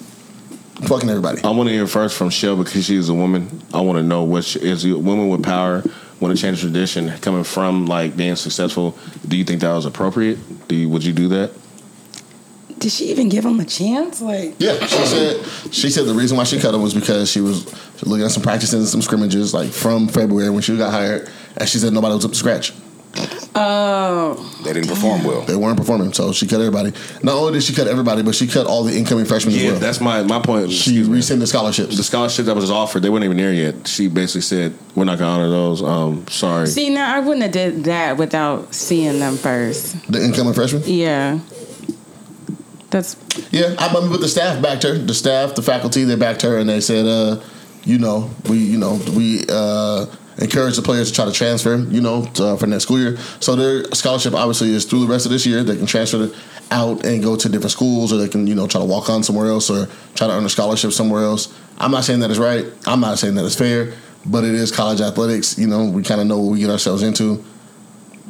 Fucking everybody. I want to hear first from Shell because she's a woman. I want to know what she, is a women with power want to change tradition coming from like being successful. Do you think that was appropriate? Do you, would you do that? Did she even give him a chance? Like, Yeah, she said she said the reason why she cut him was because she was looking at some practices and some scrimmages like from February when she got hired, and she said nobody was up to scratch. Oh, they didn't perform well. They weren't performing, so she cut everybody. Not only did she cut everybody, but she cut all the incoming freshmen Yeah, as well. that's my my point. she Excuse me. rescinded scholarships. the scholarship that was offered. They weren't even there yet. She basically said, "We're not going to honor those." Um, sorry. see, now I wouldn't have did that without seeing them first. The incoming freshmen. Yeah, that's Yeah, I mean, but the staff backed her. The staff, the faculty, they backed her, and they said, uh, you know, we, you know, we uh, encourage the players to try to transfer, you know, to, uh, for next school year. So their scholarship obviously is through the rest of this year. They can transfer out and go to different schools, or they can, you know, try to walk on somewhere else, or try to earn a scholarship somewhere else. I'm not saying that is right. I'm not saying that it's fair, but it is college athletics. You know, we kind of know what we get ourselves into.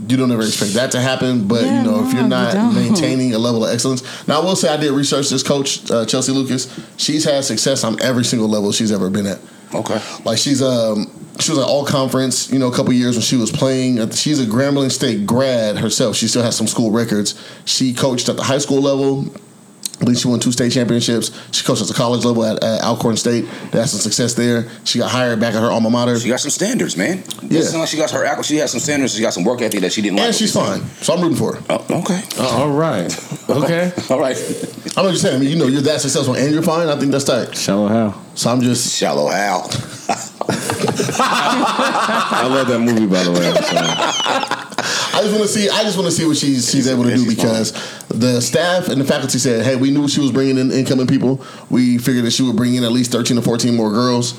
You don't ever expect that to happen, but Yeah, you know, if you're not don't. maintaining a level of excellence. Now, I will say I did research this coach, uh, Chelsea Lucas. She's had success on every single level she's ever been at. Okay, Like she's um she was an all conference, you know, a couple years when she was playing. Uh, She's a Grambling State grad herself. She still has some school records. She coached at the high school level. I believe she won two state championships. She coached at the college level at, at Alcorn State. They had some success there. She got hired back at her alma mater. She got some standards, man. Yeah. Like she got her. She has some standards. She got some work ethic that she didn't like. and she's fine. So I'm rooting for her. Oh, okay. Uh, all right. (laughs) Okay. All right. I'm just saying. I mean, you know, you're that successful and you're fine. I think that's tight. Shallow how? So I'm just Shallow Hal. (laughs) (laughs) I love that movie, by the way. I just want to see. I just want to see what she's she's able to do because the staff and the faculty said, "Hey, we knew she was bringing in incoming people. We figured that she would bring in at least thirteen or fourteen more girls.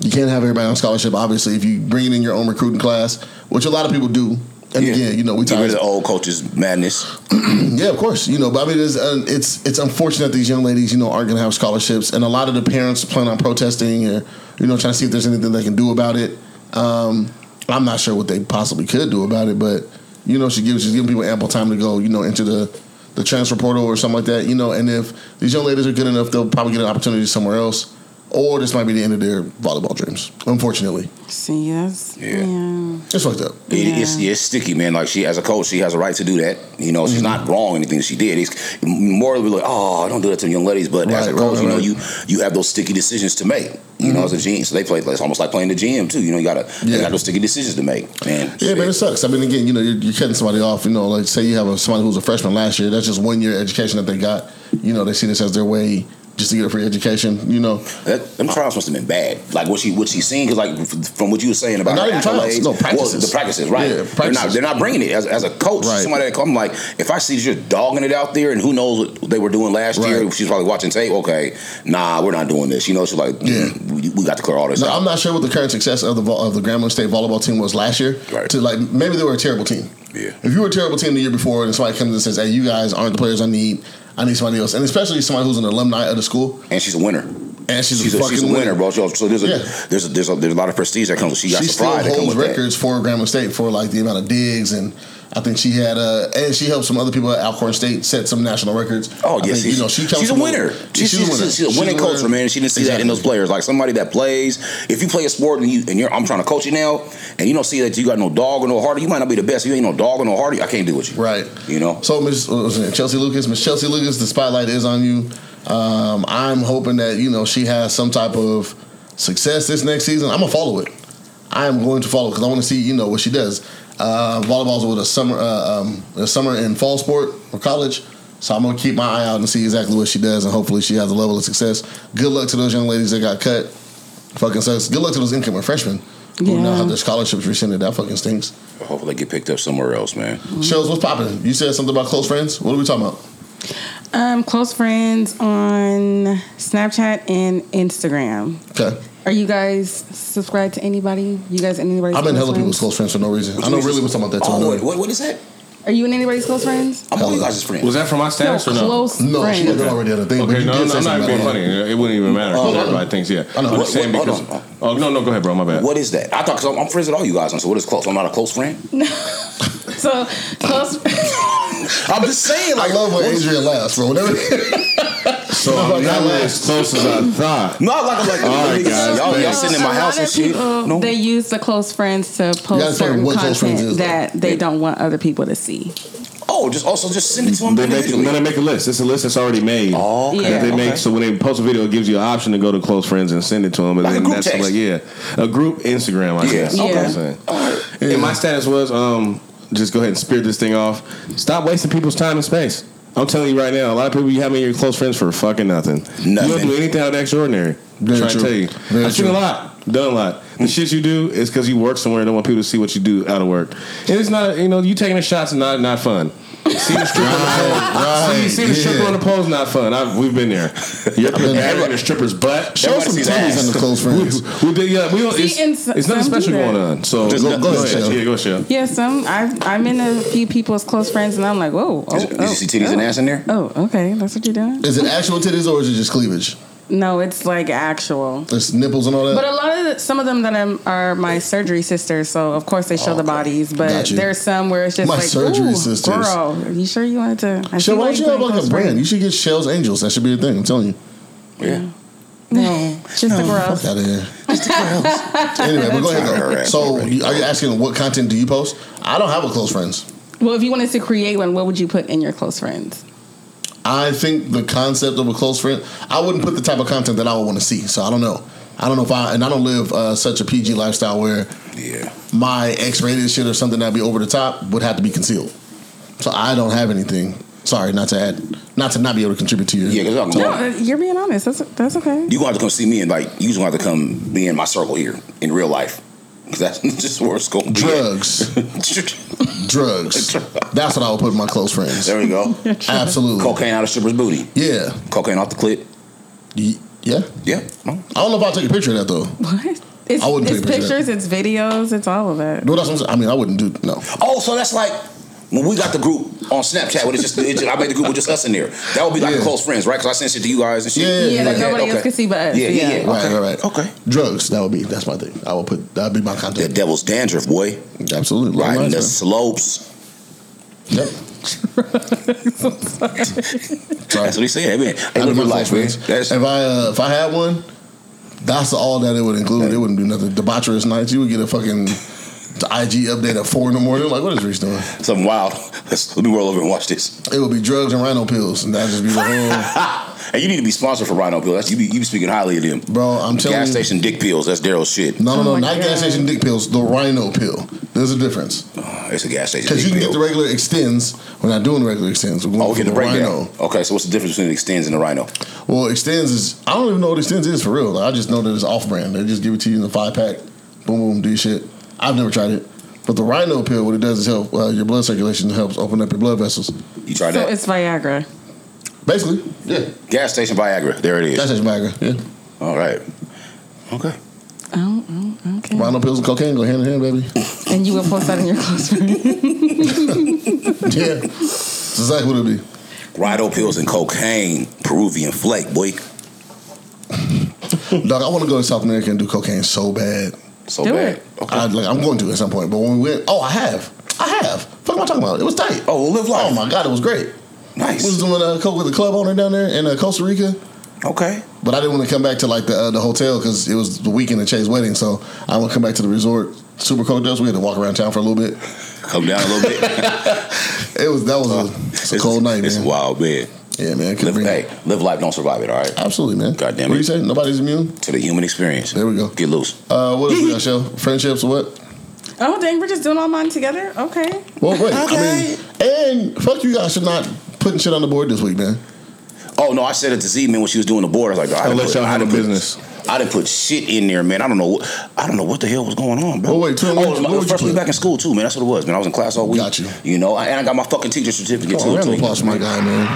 You can't have everybody on scholarship, obviously. If you bring in your own recruiting class, which a lot of people do, and Yeah. again, you know, we talk. about the old coach's madness. (clears throat) Yeah, of course. You know, but I mean, it's uh, it's it's unfortunate these young ladies, you know, aren't going to have scholarships, and a lot of the parents plan on protesting or you know trying to see if there's anything they can do about it. Um, I'm not sure what they possibly could do about it, but you know, she gives she's giving people ample time to go, you know, into the the transfer portal or something like that. You know, and if these young ladies are good enough, they'll probably get an opportunity somewhere else. Or this might be the end of their volleyball dreams. Unfortunately, See, that's Yeah. yeah. it's fucked up. It, it's, Yeah. it's sticky, man. Like she, as a coach, she has a right to do that. You know, she's mm-hmm. not wrong. Anything she did, it's more of like, oh, don't do that to young ladies. But as a Right, coach, right, you know, right. you you have those sticky decisions to make. You know, mm-hmm. as a GM, so they play. It's almost like playing the GM too. You know, you gotta Yeah. you got those sticky decisions to make. Man, Yeah, man, it sucks. I mean, again, you know, you're, you're cutting somebody off. You know, like say you have a, somebody who's a freshman last year. That's just one year education that they got. You know, they see this as their way just to get a free education. You know, That, them trials must have been bad. Like what she what she seen because like from what you were saying about Not even trials. No, practices. Well, the practices, right? Yeah, They're not practices. they're not bringing it as, as a coach. Right. Somebody that come like if I see you're dogging it out there and who knows what they were doing last year. She's probably watching tape. Okay, nah, we're not doing this. You know, she's like, Yeah. mm, we, we got to clear all this out. I'm not sure what the current success of the of the Grambling State volleyball team was last year. Right. To like maybe they were a terrible team. Yeah. If you were a terrible team the year before, and somebody comes and says, "Hey, you guys aren't the players I need. I need somebody else," and especially somebody who's an alumni of the school, and she's a winner. And she's, She's a a, fucking she's a winner, bro. So, there's a Yeah. there's a, there's a there's a lot of prestige that comes. She got she some still pride comes holds with that. records for Grambling State for like the amount of digs and. I think she had, uh, and she helped some other people at Alcorn State set some national records. Oh yes, think, you know she she's a winner. Yeah, She's, she's, she's a winning coach, man. She didn't see that in those players. Like somebody that plays. If you play a sport and you and you're, I'm trying to coach you now, and you don't see that you got no dog or no heart, you might not be the best. You ain't no dog or no heart. I can't do with you. Right. You know. So, Miss it, Chelsea Lucas, Miss Chelsea Lucas, the spotlight is on you. Um, I'm hoping that you know she has some type of success this next season. I'm gonna follow it. I am going to follow because I want to see you know what she does. Uh, volleyball's with a summer, uh, um, a summer and fall sport or college. So I'm gonna keep my eye out and see exactly what she does, and hopefully she has a level of success. Good luck to those young ladies that got cut. Fucking sucks. Good luck to those incoming freshmen who now Yeah. have their scholarships rescinded. That fucking stinks. Hopefully, they get picked up somewhere else, man. Shells, what's popping? You said something about close friends. What are we talking about? Um, close friends on Snapchat and Instagram. Okay. Are you guys subscribed to anybody? You guys anybody? I've been close hella people's close friends for no reason. I know really was talking about that too. Oh, wait, what, what is that? Are you in anybody's close friends? I'm all you guys' friends. Was that for my status or no? close No, she friends. had already had a thing. but Okay, you no, did no, I'm not something being about funny. it. It wouldn't even matter. Oh, because no. everybody thinks, yeah. I know. I'm What- just saying what- because. Oh no, no, go ahead, bro. My bad. What is that? I thought because I'm, I'm friends with all you guys. So what is close? I'm not a close friend. No. (laughs) so close. (laughs) I'm just saying. I Like, love when Adrian laughs, bro. Whenever (laughs) So No, I'm not not as close as I thought. No, like I'm like, All right, (laughs) guys, y'all, y'all sitting in my a house lot and shit. No, They use the close friends to post certain what close friends content is, though. that they don't want other people to see. oh, just also just send it to them They make, individually. then they make a list. It's a list that's already made. Oh, okay. Yeah. That they make Okay. so when they post a video, it gives you an option to go to close friends and send it to them. And Like a then group that's text. like yeah, a group Instagram. I Yeah. guess. Yeah. That's what I'm. And my status was um, just go ahead and spear this thing off. Stop wasting people's time and space. I'm telling you right now, a lot of people you have in your close friends for fucking nothing. nothing. You don't do anything out of the extraordinary. Very I'm trying true. to tell you. Very I've seen a lot, done a lot. The shit you do is because you work somewhere and don't want people to see what you do out of work. And it's not, you know, you taking the shots is not not fun. See the stripper on the pole. right, See, see the stripper yeah. on the pole is not fun. I've, we've been there. You're been there. in a stripper's butt. show some titties ass. on the close We, friends. we did, yeah, we don't, See, it's, and it's nothing some do special going on. So Just go- go ahead, Shell. Yeah, go Shell. Yeah, some I've, I'm in a few people's close friends, and I'm like, whoa, oh, Did, you- did you see titties oh, and ass in there? Oh, okay, that's what you're doing. Is it actual titties or is it just cleavage? No, it's like actual. It's nipples and all that. But a lot of the, some of them that I'm, are my surgery sisters, so of course they show the bodies. But there's some where it's just My like, surgery Ooh, sisters. girl, are you sure you wanted to? I Shell, see why don't you have like a brand? friends. You should get Shell's Angels. That should be a thing. I'm telling you. Yeah. No, just the girls. Fuck out of here. anyway, but go ahead. Her Though. ass So, already. you- are you asking what content do you post? I don't have a close friends. Well, if you wanted to create one, what would you put in your close friends? I think the concept of a close friend, I wouldn't put the type of content that I would want to see. So I don't know. I don't know if I and I don't live uh, such a PG lifestyle where Yeah. my X-rated shit or something that'd be over the top would have to be concealed. So I don't have anything. Sorry, not to add, not to not be able to contribute to your. Yeah, because I'm No, going. you're being honest. That's that's okay. You gonna have to come see me and like you just gonna have to come be in my circle here in real life. 'Cause that's (laughs) just where it's going. Drugs, (laughs) drugs. That's what I would put in my close friends. there we go. Absolutely. Cocaine out of stripper's booty. Yeah. Cocaine off the clip. Yeah. Yeah. I don't know if I'll take a picture of that though. What? It's, I wouldn't it's take a picture pictures, it's videos, it's all of that. No, that's what I'm saying. I mean, I wouldn't do no. Oh, so that's like when we got the group on Snapchat. When it's just, it's just I made the group with just us in there. That would be like Yeah. close friends, right? Because I sent shit to you guys and shit. Yeah, Yeah, that yeah, nobody else okay. can see but us. Yeah, yeah, yeah. Right, Okay. right, right. Okay. Drugs. That would be. That's my thing. I would put. That'd be my content. The devil's dandruff, boy. Absolutely. Long Riding the lines, slopes. man. Yep. (laughs) That's what he said. Man, hey, That'd live be life, close man. friends. That's if I uh, if I had one, that's all that it would include. It wouldn't do nothing. Debaucherous nights. You would get a fucking IG update at four in the morning. Like, what is Reese doing? something wild. Let's, let me roll over and watch this. It would be drugs and rhino pills, and that'd just be the whole. (laughs) And you need to be sponsored for Rhino pills. That's you be you be speaking highly of them. Bro, I'm telling Gas you. station dick pills. That's Daryl's shit. No, no, Oh no, my not God. gas station dick pills. The rhino pill. There's a difference. Uh, it's a gas station. Because you can pill. get the regular ExtenZe. We're not doing the regular ExtenZe. We're going Oh, we for get the the rhino. breakdown. Okay, so what's the difference between ExtenZe and the Rhino? Well, ExtenZe is I don't even know what ExtenZe is for real. I just know that it's off brand. They just give it to you in the five pack. Boom, boom, do shit. I've never tried it. But the rhino pill, what it does is help uh, your blood circulation, helps open up your blood vessels. You tried So that? it's Viagra. Basically, yeah. Gas station Viagra. There it is. That's just Viagra. Yeah. All right. Okay. Oh, oh, okay. Rhino pills and cocaine go hand in hand, baby. And you will post that in your close friend. (laughs) yeah. That's exactly what it be. Rhino pills and cocaine. Peruvian flake, boy. Dog, I want to go to South America and do cocaine so bad. So Do bad. it. Okay. I, like, I'm going to at some point. But when we went, oh, I have. I have. Fuck am I talking about? It was tight. Oh, well, live life. Oh, my God, it was great. Nice. We was nice. doing a coke with the club owner down there in uh, Costa Rica. Okay. But I didn't want to come back to like the uh, the hotel because it was the weekend of Chay's wedding. So I want to come back to the resort. Super cold dust. We had to walk around town for a little bit. Come down a little bit. (laughs) It was that was a, it's a cold night, It's man. a wild bed. Yeah, man. Live, bring hey, live life, don't survive it. All right. Absolutely, man. God damn it. What it. do you say? Nobody's immune. To the human experience. There we go. Get loose. Uh, what else we got, show? Friendships what? oh, dang, we're just doing all mine together? Okay. Well, wait. Okay. I mean, and fuck you guys for not putting shit on the board this week, man. Oh no, I said it to Z man when she was doing the board. I was like, I I'll let put, y'all I handle didn't business. I didn't put shit in there, man. I don't know. What, I don't know what the hell was going on, bro. Oh, wait, tell me oh, my first week back in school too, man. That's what it was, man. I was in class all week. Got you. You know, and I got my fucking teacher certificate Come too. round of applause my guy, man.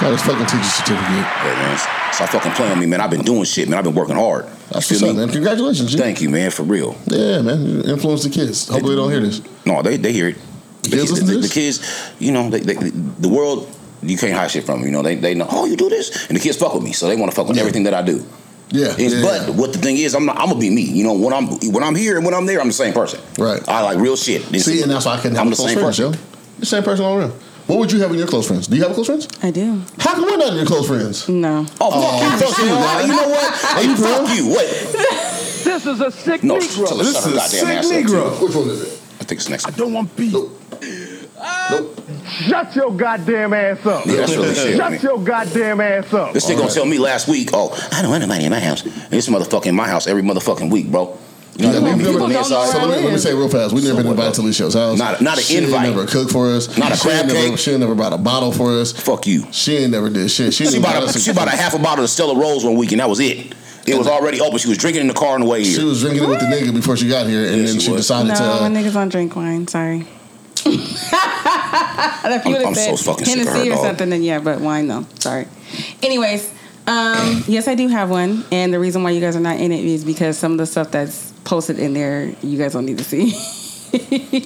Got his fucking teacher certificate. Yeah, man. Stop fucking playing with me, man. I've been doing shit, man. I've been working hard. What's feel me? man. Congratulations, G. Thank you, man, for real. Yeah, man. You Influence the kids. Hopefully they don't hear this. No, they they hear it. The, kids listen the- the kids, you know, they, they, the world, you can't hide shit from them. You know, they they know, oh, you do this, and the kids fuck with me, so they want to fuck with Yeah. everything that I do. Yeah. It's- yeah, but what the thing is, I'm not, I'm gonna be me. You know, when I'm when I'm here and when I'm there, I'm the same person. Right. I like real shit. This See, is- and that's why I couldn't have I'm a the close same friends, person. yo. The same person all around. What would you have in your close friends? Do you have close friends? I do. How come we're not in your close friends? No. Oh, fuck oh, you, fuck you, man. You know what? Hey, you fuck you. What? This is a sick No, Negro. tell This is a sick ass Negro. Which one is it? I think it's next one. Don't want beef. Nope. Nope. Shut your goddamn ass up. Yeah, that's really shit. Shut your goddamn ass up. This nigga gonna tell me last week, oh, I don't want nobody in my house. And this motherfucker in my house every motherfucking week, bro. You know Yeah, what I mean? we've People never- on the don't know. So let me, let me say real fast. We've never been invited though? to Alicia's house. Not- not an she ain't invite. never cooked for us. Not a she crab never, cake. She ain't never brought a bottle for us. Fuck you. She ain't never did shit. She, She bought a, she bought a half a bottle of Stella Rosa one week, and that was it. It was already open. She was drinking in the car on the way here. She was drinking it with the nigga before she got here, and Yeah, then she she, decided No, to. my Uh, niggas don't drink wine. Sorry. (laughs) if you would I'm have so said fucking sick of her, Hennessy or dog. something, then yeah, but wine no. Sorry. Anyways, um, yes, I do have one, and the reason why you guys are not in it is because some of the stuff that's posted in there, you guys don't need to see.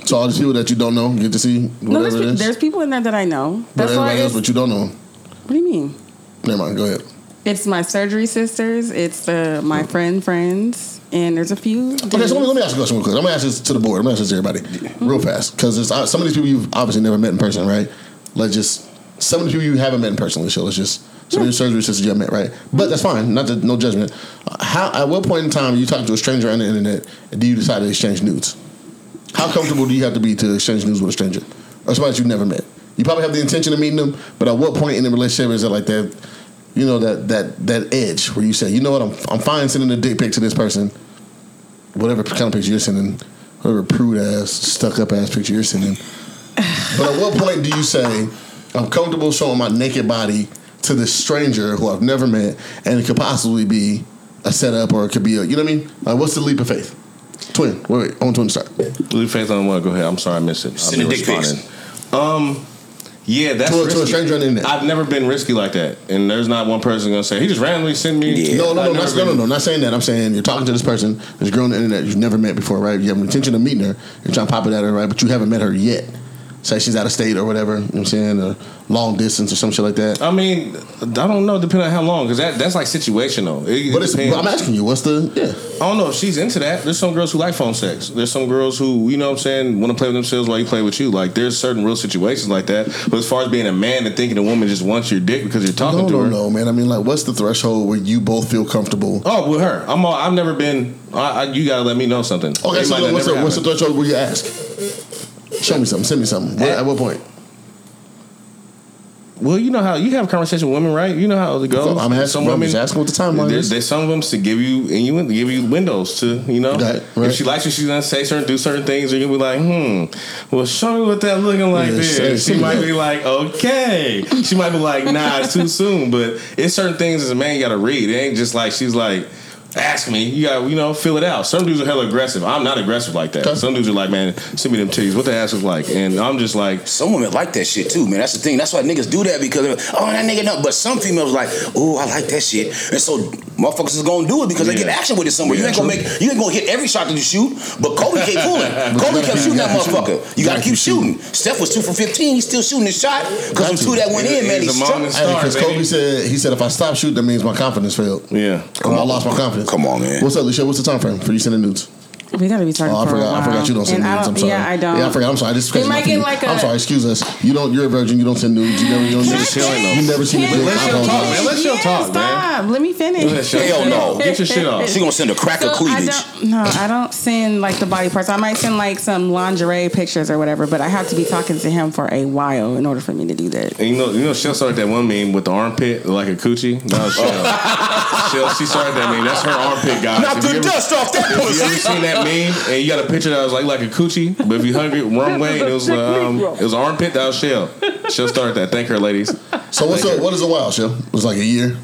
so all these people that you don't know get to see no, whatever there's, it is. there's people in there that I know. but That's why. everybody else, but you don't know. what do you mean? Never mind. Go ahead. It's my surgery sisters. It's uh, my friend friends, and there's a few. Okay, so let me, let me ask you a question real quick. I'm gonna ask this to the board. I'm gonna ask this to everybody real fast because it's uh, some of these people you've obviously never met in person, right? Let's just some of the people you haven't met in person. Let's show. Let's just some of your surgery sisters you haven't met, right? But that's fine. Not to, no judgment. How at what point in time you talk to a stranger on the internet and do you decide to exchange nudes? How comfortable do you have to be to exchange nudes with a stranger or somebody you've never met? You probably have the intention of meeting them, but at what point in the relationship is it like that? You know that that that edge where you say, you know what, I'm I'm fine sending a dick pic to this person, whatever kind of picture you're sending, whatever prude ass, stuck up ass picture you're sending. But at what point do you say, I'm comfortable showing my naked body to this stranger who I've never met, and it could possibly be a setup or it could be a, you know what I mean? Like, what's the leap of faith? Twin, wait, wait, I want Twin to start. Leave faith on what? Go ahead. I'm sorry, I missed it. I'll Sending be dick pics. responding. Um, yeah, that's To a- to a stranger on the internet. I've never been risky like that, and there's not one person gonna say he just randomly sent me. Yeah. No, no, no, not, no, no, no, not saying that. I'm saying you're talking to this person, this girl on the internet you've never met before, right? You have an intention of meeting her. You're trying to pop it at her, right? But you haven't met her yet. Say she's out of state or whatever. You know what I'm saying, or long distance or some shit like that. I mean, I don't know, depending on how long, because that that's like situational. It, But it but I'm asking you, what's the yeah? I don't know if she's into that. There's some girls who like phone sex. There's some girls who, you know what I'm saying, want to play with themselves while you play with you. Like, there's certain real situations like that. But as far as being a man and thinking a woman just wants your dick because you're talking No, to no, her. no, man. I mean, like, what's the threshold where you both feel comfortable? Oh, with her. I'm all, I've never been, I, I, you got to let me know something. Okay, It so might then not what's the, what's the threshold where you ask? Show me something. Send me something. What, at what point? Well, you know how you have a conversation with women, right? You know how it goes. I'm asking- I'm just asking what the timeline there's, is. There's some of them to give you and you give you windows to, you know. Right, right. If she likes you, she's gonna say certain, do certain things. You're gonna be like, hmm. Well, show me what that looking like. Yeah, there. She might that. be like, okay. She might be like, nah, it's too soon. But it's certain things as a man you gotta read. It ain't just like she's like. Ask me, you got you know, fill it out. Some dudes are hella aggressive. I'm not aggressive like that. Some dudes are like, man, send me them titties. What the ass is like, and I'm just like, Some women like that shit too, man. That's the thing. That's why niggas do that because they're oh that nigga no. But some females like, oh I like that shit, and so motherfuckers is gonna do it because they get action with it somewhere. you Yeah, ain't gonna make, you ain't gonna hit every shot that you shoot. But Kobe (laughs) kept fooling. Kobe kept shooting that motherfucker. You gotta keep shooting. Steph was two for fifteen. He's still shooting his shot because them two that went in, man. He's He's a struck. moment. Hey, Star, because. Kobe said he said if I stop shooting, that means my confidence failed. yeah. I lost my confidence. Come on, man. What's up, Alicia? What's the time frame for you sending nudes? We gotta be talking Oh, I for a forgot. while. I forgot you don't send And I nudes. I'm sorry. Yeah, I don't. Yeah, I forgot. I'm sorry. I just They might crazy get enough like for you. a- I'm sorry. Excuse us. You don't. You're a virgin. You don't send nudes. You never. You don't. Can I You you never seen a Can dick. Let's She'll talk, man. Let She'll Yeah, talk, man. stop. Let me finish. Go ahead, She'll- Hell no. Get your shit off. She gonna send a crack So of I cleavage. don't, no, I don't send like the body parts. I might send like some lingerie pictures or whatever, but I have to be talking to him for a while in order for me to do that. And you know, you know, Shell started that one meme with the armpit like a coochie. That was Shell. (laughs) Shell, she started that meme. That's her armpit, guys. Knock the dust off that If you ever pussy. seen that meme and you got a picture that was like like a coochie, but if you hung it wrong (laughs) way and it was um, it was armpit, that was shell. She'll start that. Thank her, ladies. So what's Thank up? you. What is a while, Shell? It was like a year,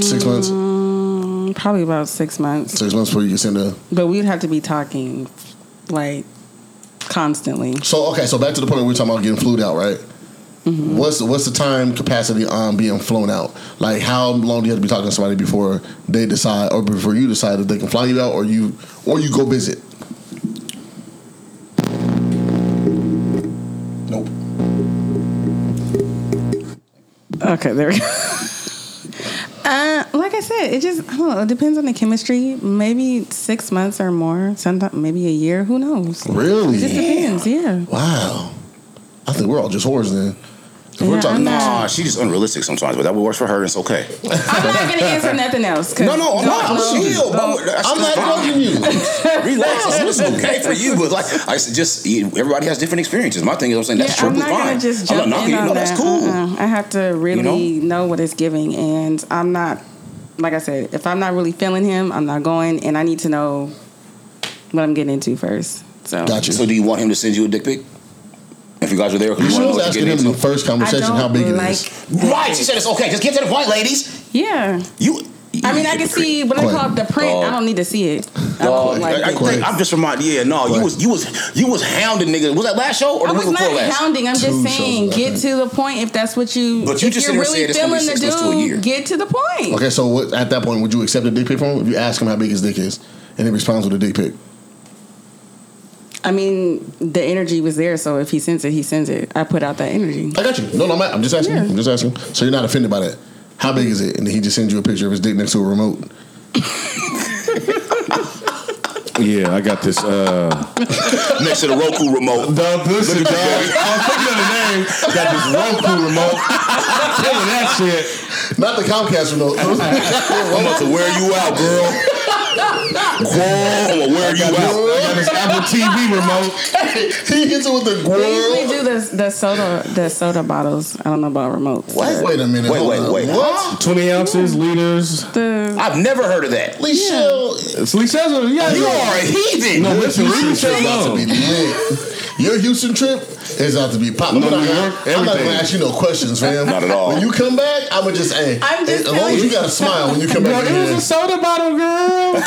six months, Mm, Probably about six months, six months before you can send a. but we'd have to be talking like constantly. So okay, so back to the point we're talking about getting flued out, right? What's what's the time capacity on being flown out? Like how long do you have to be talking to somebody before they decide, or before you decide if they can fly you out, or you or you go visit? Nope. Okay, there we go. (laughs) Uh, like I said, it just I don't know. It depends on the chemistry. Maybe six months or more. Sometimes maybe a year. Who knows? Really? It just depends. Yeah. Wow. I think we're all just whores then. If Yeah, we're talking, Nah, she just unrealistic sometimes, but that works for her. And it's okay. I'm not gonna answer nothing else. No, no, I'm not. no, Chill, no. bro. I'm not fine. judging you. (laughs) Relax. It's, it's okay for you, but like I said, just everybody has different experiences. My thing is, I'm saying that's Yeah, I'm fine. gonna just I'm not knocking in you. on No, that's cool. Uh-uh. I have to really You know? what it's giving, and I'm not. Like I said, if I'm not really feeling him, I'm not going, and I need to know what I'm getting into first. So Gotcha. So, do you want him to send you a dick pic? If you guys are there, You because should want to know have what asking him in the first conversation how big it like. is. Right. She said it's okay. Just get to the point, ladies. Yeah. You. I mean, I can see what I Quiet. call it, the print. Dog. I don't need to see it. I'm, like, I, I, I'm just reminded. Yeah, no, you was you was you was hounding niggas. Was that last show or I the was week before not last? hounding. I'm Two just shows saying, ago, get to the point if that's what you. But you if just you're sit here and really said it's gonna be feeling the six months to dude, get to the point. Okay, so what, at that point, would you accept a dick pic from him if you ask him how big his dick is, and he responds with a dick pic? I mean, the energy was there, so if he sends it, he sends it. I put out that energy. I got you. No, no, I'm, I'm just asking. Yeah. I'm just asking. So you're not offended by that? How big is it? And he just sends you a picture of his dick next to a remote. (laughs) Yeah, I got this. Uh, (laughs) Next to the Roku remote. dog, listen, dog. I'm thinking of the name. Got this Roku remote. Killing that shit. Not the Comcast remote. (laughs) I'm about to wear you out, girl. Whoa, where are you I at? got this Apple TV remote. (laughs) he hits it with the They usually gwirl. do the the soda the soda bottles. I don't know about remotes. What? Wait a minute. Wait, wait, wait. What? 20 ounces, liters. The I've never heard of that. Lichelle, It's Lee Cesar. Yeah, You yeah. are a heathen. No, your listen, Houston trip Michelle about to be lit. Your Houston trip is about to be pop. I'm, not gonna, I'm not gonna ask you no questions, fam. Not at all. When you come back, I'm gonna just hey. I'm just as long as you you. got a smile when you come back in it was a soda bottle, girl.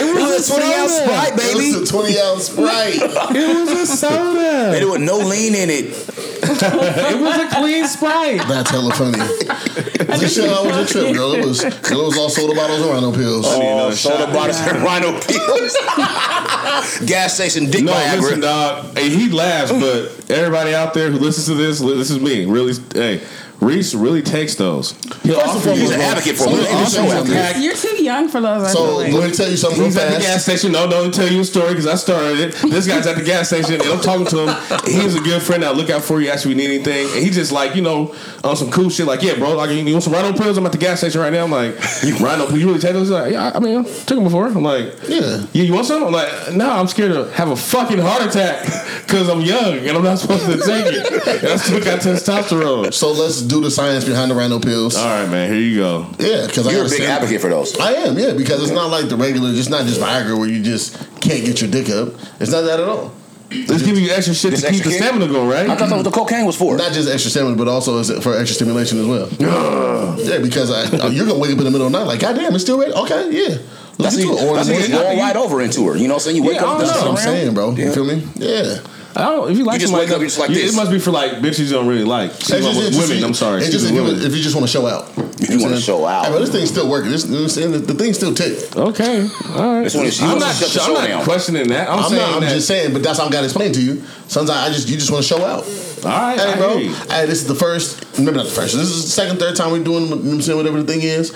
It was a 20 ounce. Sprite, baby. It was a 20 ounce Sprite. It was a soda. And there was no lean in it. (laughs) It was a clean Sprite. That's hella funny. Lichelle, how was your trip, girl? It was it was all soda bottles and rhino pills. need Oh, soda shot. bottles and rhino pills. (laughs) Gas station dick No, Viagra. listen, dog. Hey, he laughs, but everybody out there who listens to this, this is me. Really, hey, Reese really takes those. He'll First and offer you He's an advocate for so me. let me He's tell you a something. pack. you're too young for those. So like. let me tell you something real He's at the gas station. No, don't tell you a story because I started it. This guy's at the gas station and I'm talking to him. He's a good friend. I look out for you. Ask if you need anything. And he just like you know on some cool shit. Like yeah, bro. Like you want some Rhino pills? I'm at the gas station right now. I'm like (laughs) Rhino pills. You really take those? He's like yeah. I mean, I took them before. I'm like Yeah. Yeah, you want some? I'm like, no, I'm scared to have a fucking heart attack because I'm young and I'm not supposed to take it. And I still got testosterone. So let's do the science behind the rhino pills. All right, man, here you go. Yeah, because I You're a big advocate for those. I am, yeah, because it's not like the regular. It's not just Viagra where you just can't get your dick up. It's not that at all. Let's you extra shit This to keep the extra stamina going, right? I thought that was the cocaine was for. Not just extra stamina, but also for extra stimulation as well. (gasps) yeah, because I, oh, you're gonna wake up in the middle of the night like, God damn, it's still ready. Okay, yeah, let's That's get to it. Or that's what it's going right over into her. You know what I'm saying? You wake Yeah, up. That's what I'm saying, bro. You feel me? Yeah. I don't. If you like You just somebody, wake up, just like you- this. It must be for like bitches you don't really like. It's just- it's just- women. I'm sorry. Just if you, women. if you just want to show out. If you wanna show out. Hey, but this thing's still working. This, you know what I'm saying? the, the thing still tick. Okay, all right. This one is- you I'm not. to shut the I'm not questioning that. I'm, I'm saying not. I'm that. just saying, but that's how I'm got to explain to you. Sometimes I just you just want to show out. all right, Hey, bro. Hey, this is the first. Maybe not the first. This is the second, third time we're doing. You know what I'm saying? Whatever the thing is,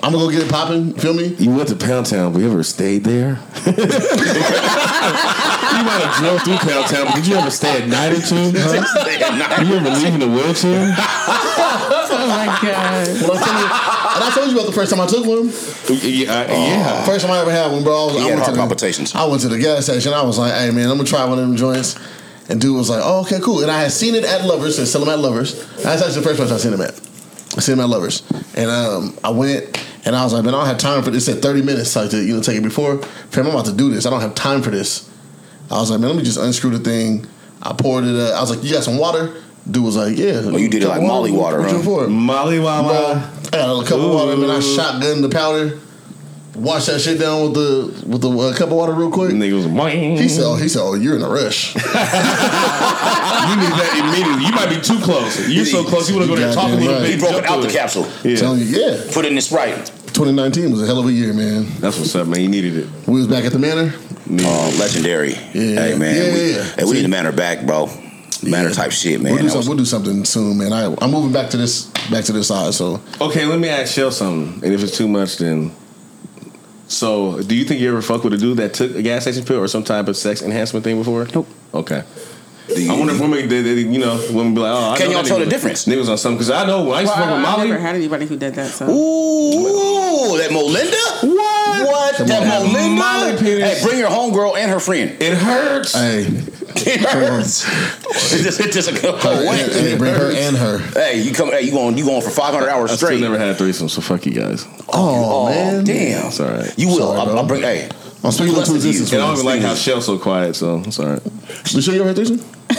I'm gonna go get it popping. You feel me? You went to Pound Town, but you ever stayed there? (laughs) you might have drove through Pound Town, but did you ever stay at night or two? Huh? You ever leave in a wheelchair? (laughs) oh my god. When I tell you, and I told you about the first time I took one. Yeah, uh, yeah. First time I ever had one, bro. I, was, He I had went heart to the. I went to the gas station. I was like, "Hey, man, I'm gonna try one of them joints." And dude was like, "Oh, okay, cool." And I had seen it at Lovers. They sell them at Lovers. That's actually the first place I seen them at. I seen them at Lovers, and um, I went and I was like, "Man, I don't have time for this." It said 30 minutes, like to you know take it before. Fam, I'm about to do this. I don't have time for this. I was like, "Man, let me just unscrew the thing." I poured it. Uh, I was like, "You got some water?" Dude was like, "Yeah." Oh, you did it like Molly water, What huh? you for? Molly Bro, Wawa. I got a cup of water, man. I shotgun the powder, wash that shit down with the with the uh, cup of water real quick. Nigga was boing. He said, oh, he said, oh, you're in a rush. (laughs) You need that immediately. You might be too close. You're so close. You want to go there and talk a little right. bit. He broke it out to the capsule. Yeah, Telling you, yeah. Put it in the Sprite. 2019 was a hell of a year, man. that's what's up, man. You needed it. We was back at the manor. Uh, legendary. Hey man, Yeah, we, yeah, yeah. Hey, we need the manor back, bro. Manor type shit, man. We'll do, some, was- we'll do something soon, man. I, I'm moving back to this back to this side. So Okay, let me ask Shell something. And if it's too much, then. So, do you think you ever fuck with a dude that took a gas station pill or some type of sex enhancement thing before? Nope. Okay. Do you- I wonder if women, they, they, you know, women be like, oh, I Can know y'all that tell the nigga- difference? Niggas on something because I know when I used to Well, fuck with Molly. I've never had anybody who did that. So Ooh, that Melinda? What? What? Come that on. Melinda? Molly penis. Hey, bring your homegirl and her friend. It hurts. hey, It hurts. It just, it just go her, away. and, hey, bring her and her. Hey, you come. Hey, you going? You going for 500 hours I still straight? never had a threesome, so fuck you guys. Oh, oh, man, damn. It's all right. You will. Sorry, I'll. I'll bring. Hey, Oh, I'm speaking Blessed into to you. existence. And I don't even like how Shell's so quiet, so it's all right. You sure you ever had this?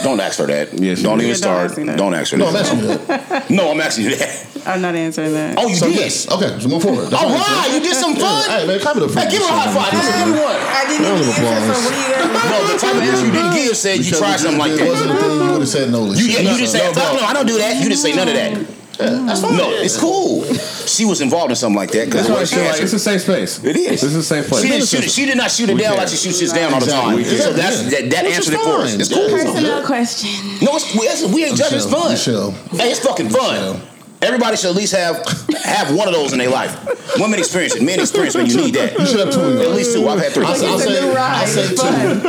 don't ask her that. Yeah, she don't even Yeah, don't start. ask me that. Don't ask her No, I'm that. asking you that. (laughs) No, I'm asking you that. I'm not answering that. Oh, you So did. yes, okay, so move forward. That's All what I'm right, you did some fun. Hey, man, clap it up for Hey, me. give her a high five. This is everyone. I didn't even of answer. applause. So what do you guys? No, the type of answer you didn't give said you tried something like it wasn't that. a thing, you would have said no. You, yeah, you didn't say, No, no, no, I don't do that. You didn't say none of that. That's fine. No, it's cool. She was involved in something like that because That's why like it's a safe space. It is. This is a safe place. She didn't shoot it. She did not shoot it We down like she shoots shit down all the time. Exactly. So that's that, that answered is it for us. It's cool. Personal question. No, it's, we, it's, we ain't judging. It's fun. Michelle. Hey, it's fucking fun. Everybody should at least have have one of those in their life. Women experience it, men experience when you need that. You should have two. At least two. I've had three. I'll, say- I'll It's a say. I'll say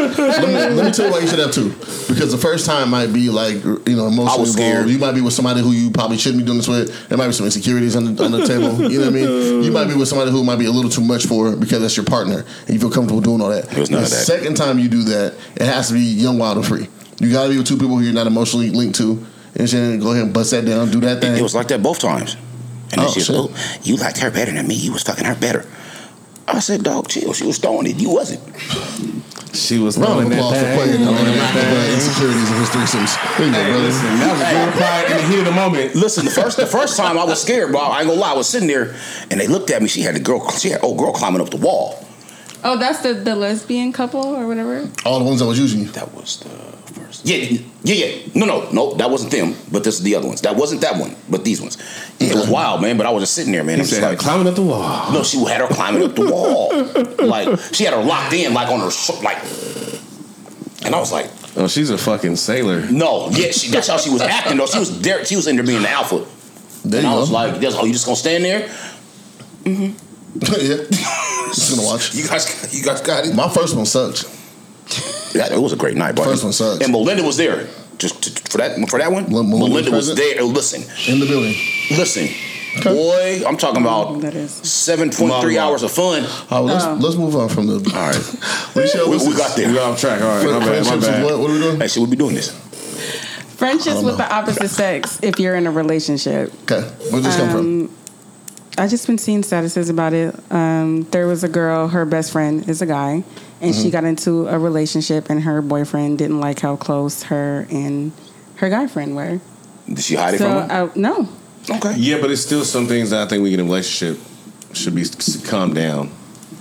two. let, me, let me tell you why you should have two. Because the first time might be like you know I emotionally was scared. involved. You might be with somebody who you probably shouldn't be doing this with. There might be some insecurities on the, on the table. You know what I mean? You might be with somebody who might be a little too much for because that's your partner and you feel comfortable doing all that. There was the of that. second time you do that, it has to be young, wild, and free. You got to be with two people who you're not emotionally linked to. And then go ahead and bust that down, do that thing. It was like that both times. And then Oh, she said, shit. "Oh, you liked her better than me. You was fucking her better." I said, "Dog, chill. She was throwing it. You wasn't." She was Round of throwing that applause for playing throwing the that thing. insecurities of his threesomes. There you go, Hey, brother. listen, that was a good reply in the heat of the moment. Listen, the first the first time I was scared, bro. I ain't gonna lie. I was sitting there, and they looked at me. She had a girl. She had old girl climbing up the wall. Oh, that's the the lesbian couple or whatever. All the ones that was using you. That was the first. Yeah, yeah, yeah. No, no, no. That wasn't them. But this is the other ones. That wasn't that one. But these ones. It was wild, man. But I was just sitting there, man. He I'm just like, climbing up the wall. no, she had her climbing up the wall. (laughs) like she had her locked in, like on her, like. And I was like, Oh, she's a fucking sailor. no, yeah, she, that's how she was acting though. She was there. She was in there being the alpha. There and I was go. like, that's, oh, you just gonna stand there? Mm-hmm. (laughs) yeah. Just gonna watch. You guys, you guys got it. My first one sucked. Yeah, it was a great night, bro. First one sucks. And Melinda was there. Just to, for that for that one. Well, Melinda Melinda was was there. Listen, In the building. listen, boy. I'm talking mm, about That is. seven point three hours of fun. Oh, let's, Oh. let's move on from the. All right, (laughs) we, this we is- got We there. got off track. All right, my bad, my bad. is what? What are we doing? Hey, should we be doing this? Friendships with the opposite sex if you're in a relationship. Okay. Where'd this come from? Um, I just been seeing statuses about it. Um, there was a girl, her best friend is a guy, and Mm-hmm. she got into a relationship, and her boyfriend didn't like how close her and her guy friend were. Did she hide it from him? I, no, Okay. Yeah, but it's still some things that I think we get in a relationship should be s- calm down.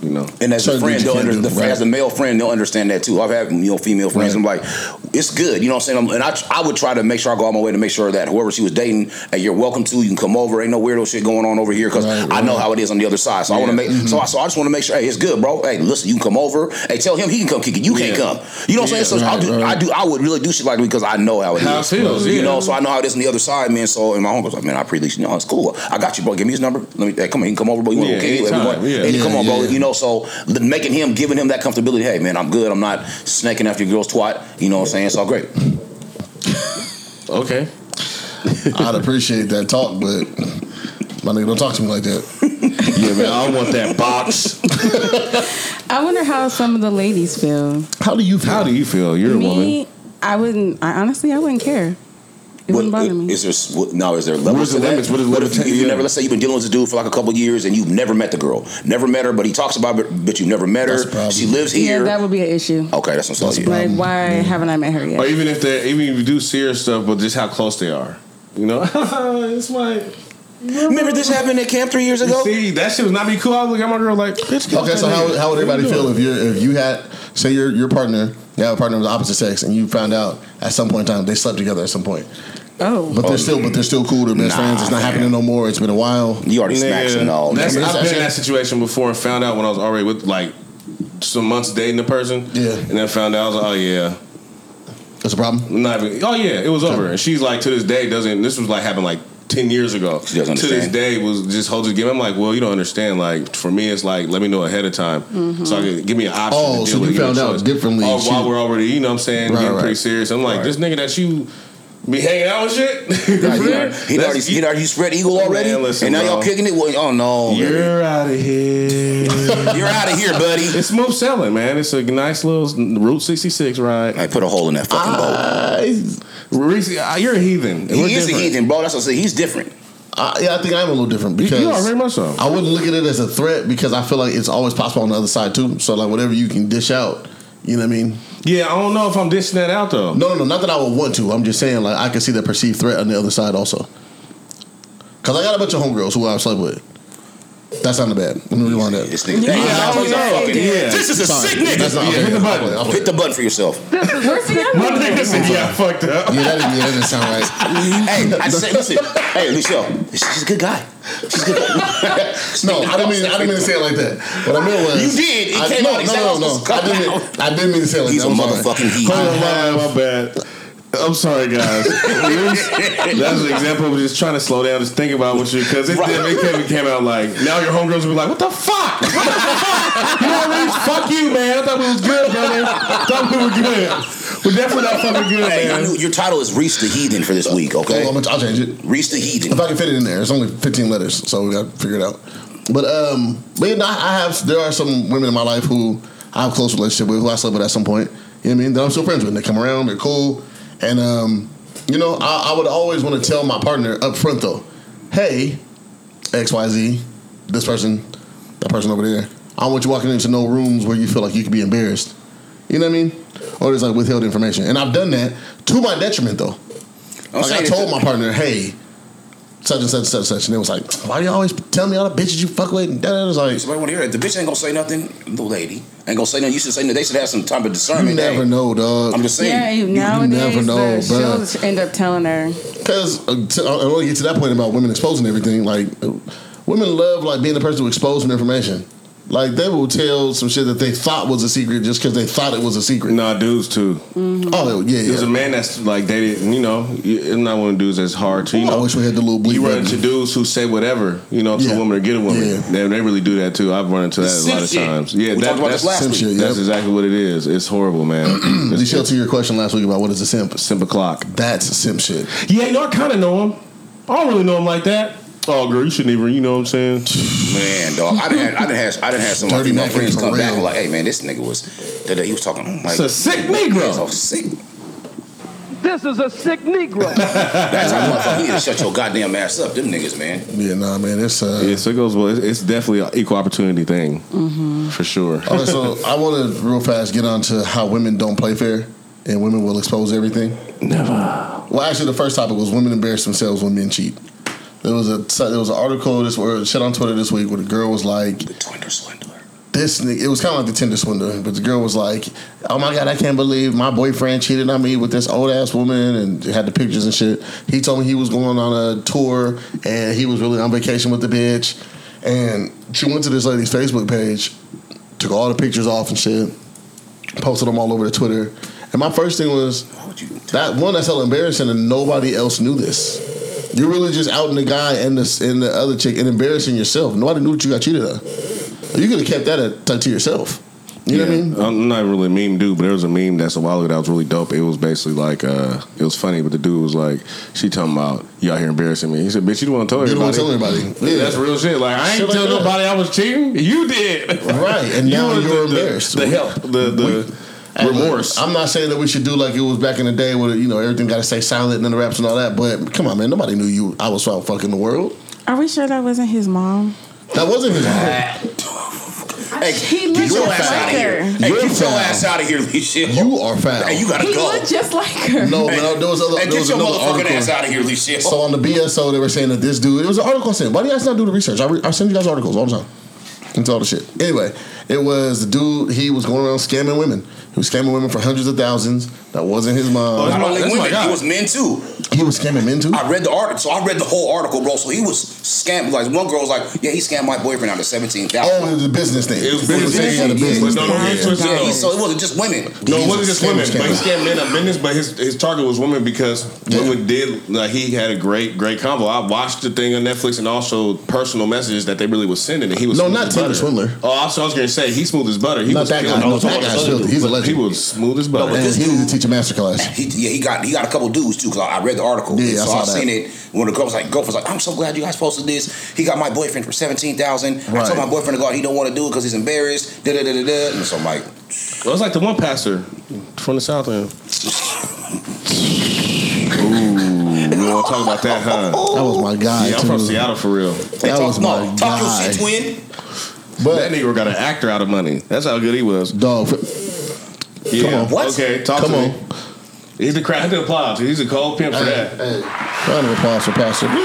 You know. And as a friend, they'll under, the, right. as a male friend, they'll understand that too. I've had you know female friends. Right. I'm like, it's good. You know what I'm saying? I'm, and I, I would try to make sure I go out my way to make sure that whoever she was dating, hey, you're welcome to. You can come over. Ain't no weirdo shit going on over here because Right, I know how it is on the other side. So I want to make. So I, mm-hmm. so I just want to make sure. Hey, it's good, bro. Hey, listen, you can come over. Hey, tell him he can come kick it. You can't come. You know what I'm saying? So Yeah, I'll do, I do. I would really do shit like that because I know how it is. How it feels, You yeah. know, so I know how it is on the other side, man. So and my uncle's like, man, I appreciate you know it's cool. I got you, bro. Give me his number. Let me. Hey, come on, you can come over, bro. You want Yeah, to okay, anytime, yeah. Yeah, come on, bro. You know, so making him, giving him that comfortability. Hey, man, I'm good. I'm not snaking after your girl's twat. You know what I'm saying? It's all great. (laughs) Okay. (laughs) I'd appreciate that talk, but my nigga, don't talk to me like that. (laughs) Yeah, man. I don't want that box. I wonder how some of the ladies feel. How do you feel? How do you feel? You're a woman. Me, I wouldn't. I honestly, I wouldn't care. It wouldn't bother me. Is there what- now? Is there levels Where's the to that? limits? What is What if limita- you, you yeah. never? Let's say you've been dealing with this dude for like a couple years and you've never met the girl, never met her, but he talks about it, but you've never met That's her. problem. She lives here. yeah, that would be an issue. okay, that's what I'm saying. Like, problem. why haven't I met her yet? Or even if they, even if you do serious stuff, but just how close they are. You know, (laughs) it's like. Remember this happened at camp three years ago? See, that shit was not be cool. I was looking at my girl like, bitch. get Okay, so how, how would everybody feel if you if you had say your your partner you have a partner of the opposite sex and you found out at some point in time they slept together at some point, oh, but they're oh, still but they're still cool. They're best Nah, friends. It's not man. happening no more. It's been a while. You already smacked and all. That's, I've been in that situation before and found out when I was already with like some months dating the person. Yeah. And then found out I was like, oh yeah. That's a problem. Not even, oh yeah, it was over. And she's like to this day doesn't this was like happened like ten years ago. She doesn't to this day was just hold the game. I'm like, well, you don't understand. Like for me it's like let me know ahead of time. Mm-hmm. So I can give me an option. Oh, to so deal with, you give me a found out choice. differently. Oh, She- while we're already, you know what I'm saying, Right, getting right. pretty serious. I'm like, Right. this nigga that you be hanging out with shit. (laughs) Right, he, already, he, already, he already spread eagle already, Man, listen, and now y'all kicking it. Well, oh no, you're, You're out of here. You're out of here, buddy. It's smooth selling, man. It's a nice little Route 66 ride. I put a hole in that fucking boat. Reese, uh, you're a heathen. We're He is a heathen, bro. That's what I say. He's different. Uh, yeah, I think I'm a little different because you are very much so. I wouldn't look at it as a threat because I feel like it's always possible on the other side too. So like whatever you can dish out, you know what I mean? Yeah, I don't know if I'm dishing that out though. No, no, no. Not that I would want to. I'm just saying like I can see the perceived threat on the other side also. Cause I got a bunch of homegirls who I slept with. That sounded bad. Let me rewind that. This nigga. Yeah, Hey, I he's don't a know. fucking- Yeah. This is a Sorry. sick nigga. That's not, Yeah, hit the I'll button. I'll play. Hit the button for yourself. where's the other My one? nigga said, yeah, I fucked up. Yeah, that didn't, yeah, that didn't sound right. (laughs) hey, I said, listen. Hey, Michelle, she's a good guy. She's a good guy. (laughs) No, I didn't mean. I didn't mean to say it like that. What I meant was You did. It I, came no, out no, no, no, I didn't. out. I didn't mean to say it like He's that. a I'm sorry. motherfucking heathen. Hold on, My bad, my bad. I'm sorry, guys. (laughs) That's an example of just trying to slow down, just think about what you because it, Right. it came, it came out like now your homegirls will be like, "What the fuck? What the fuck? You know what I mean? Fuck you, man. I thought we was good, brother. thought we were good. We're definitely not fucking good, Hey, man." knew your title is Reese the Heathen for this week, okay? Hold on, I'll change it. Reese the Heathen. If I can fit it in there, it's only 15 letters, so we got to figure it out. But um, but you know, I have there are some women in my life who I have a close relationship with, who I slept with at some point. You know what I mean? That I'm still friends with. They come around, they're cool, and um, you know, I, I would always want to tell my partner up front though, hey, X Y Z, this person, that person over there. I want you walking into no rooms where you feel like you could be embarrassed. You know what I mean? Or there's like withheld information, and I've done that to my detriment though. I'm Like I told my partner, hey, such and such and such and such, and it was like, why do you always tell me all the bitches you fuck with? And that was like, Somebody want to hear that. The bitch ain't gonna say nothing. The lady ain't gonna say nothing. You should say nothing. They should have some type of discernment. you never Hey, know, dog. I'm just saying. Yeah, you, you never know, the, bruh. she'll end up telling her. Because uh, to- I want to get to that point about women exposing everything. Like, uh, women love like being the person who exposes information. Like they will tell some shit that they thought was a secret just because they thought it was a secret. Nah, dudes too. Mm-hmm. Oh yeah, There's a man that's like dated, you know, you- it's not one of the dudes that's hard to, you I know. wish we had the little bleep You run into dudes who say whatever, you know, to Yeah. a woman or get a woman. Yeah. They, they really do that too. I've run into that a lot of shit. times. Yeah, We that, talked about that's this last Simp week. shit, That's exactly what it is. It's horrible, man. Did (clears throat) it's she answer your question last week about what is a simp? simple clock. That's simp shit. Yeah, you know, I kind of know him. I don't really know him like that. Oh, girl, you shouldn't even. You know what I'm saying? Man, dog. I done had, I done had, I done had some of my female friends for come back real. and like, hey man, this nigga was, that he was talking like, It's a sick negro. so Negro. sick. This is a sick Negro. (laughs) That's how motherfucker. You need to shut your goddamn ass up, them niggas, man. Yeah, nah, man. It's uh. Yeah, so it goes well. It's, it's definitely an equal opportunity thing, for sure. Okay, so I want to real fast get on to how women don't play fair and women will expose everything. Never. Well, actually, the first topic was women embarrass themselves when men cheat. There was a there was an article this or shit on Twitter this week where the girl was like, The Twinder swindler. "This nigga." It was kind of like the Tinder swindler, but the girl was like, "Oh my god, I can't believe my boyfriend cheated on me with this old ass woman," and had the pictures and shit. He told me he was going on a tour and he was really on vacation with the bitch, and she went to this lady's Facebook page, took all the pictures off and shit, posted them all over the Twitter. And my first thing was, Why would you? that one that's hella embarrassing and nobody else knew this. You're really just outing the guy and the and the other chick and embarrassing yourself. Nobody knew that you got cheated on. You could have kept that at, to, to yourself. You know what I mean? I'm not really a meme dude, but there was a meme that's a while ago that was really dope. It was basically like, uh, it was funny, but the dude was like, she talking about, you out here embarrassing me. He said, bitch, you don't want to tell anybody. You don't wanna tell everybody. Yeah, that's real shit. Like, I ain't Shit like tell that. nobody I was cheating. You did. Right, and You now you're the- the- embarrassed. The, help, the, the And look, Uh, remorse. I'm not saying that we should do like it was back in the day where you know everything got to stay silent and the raps and all that. But come on, man, nobody knew you. I was out fucking the world. Are we sure that wasn't his mom? That wasn't his mom. Ah. Hey, He get looked your just ass out like of here. her. Hey, You're get your foul. ass out of here, Michelle. You are foul. Hey, you gotta He go. looked just like her. no, Hey, man. There was other. hey, there get was your motherfucking article. ass out of here, Michelle. So on the BSO, they were saying that this dude. It was an article saying, sent. Why do you guys not do the research? I, re, I send you guys articles all the time. Into all the shit. Anyway, it was the dude. He was going around scamming women. He was scamming women for hundreds of thousands. That wasn't his mom. Oh, Not my- only that's my women, he was men too. he was scamming men too. I read the article, so I read the whole article, bro. So he was scammed. Like one girl was like, "Yeah, he scammed my boyfriend out of seventeen Oh, thousand. it was a business thing. It was business saying he had a business no, no, he Yeah. Yeah, so it wasn't just women. No, it wasn't just women, scammer, but he scammed men up business. But his his target was women because Yeah. women did like he had a great great convo. I watched the thing on Netflix and also personal messages that they really was sending. And he was No, not as Tinder swindler. Oh, I was, was gonna say he smooth as butter. He Not was that guy. No, that guy's filthy. He's a But legend. He was smooth as butter. but And he dude- needs to teach a master class. He, yeah, he got he got a couple dudes too. Cause I, I read the article. Yeah, I so saw I that. seen it when the girl was like, "Girl was like, I'm so glad you guys posted this. He got my boyfriend for seventeen thousand. I told my boyfriend to go out. He don't want to do it because he's embarrassed. Da da da da da. And so I'm like, Well, it was like the one pastor from the South End. Ooh, we want to talk about that, huh? (laughs) Oh. That was my guy Yeah, I'm too. from Seattle for real. hey, That talk, was no, my talk your shit, twin. But That nigga got an actor out of money. That's how good he was. dog, Yeah. Come on. What? Okay, talk come to on. me. He's the crowd. to applause. He's a cold pimp for that. Hey, round of applause for Pastor. (laughs)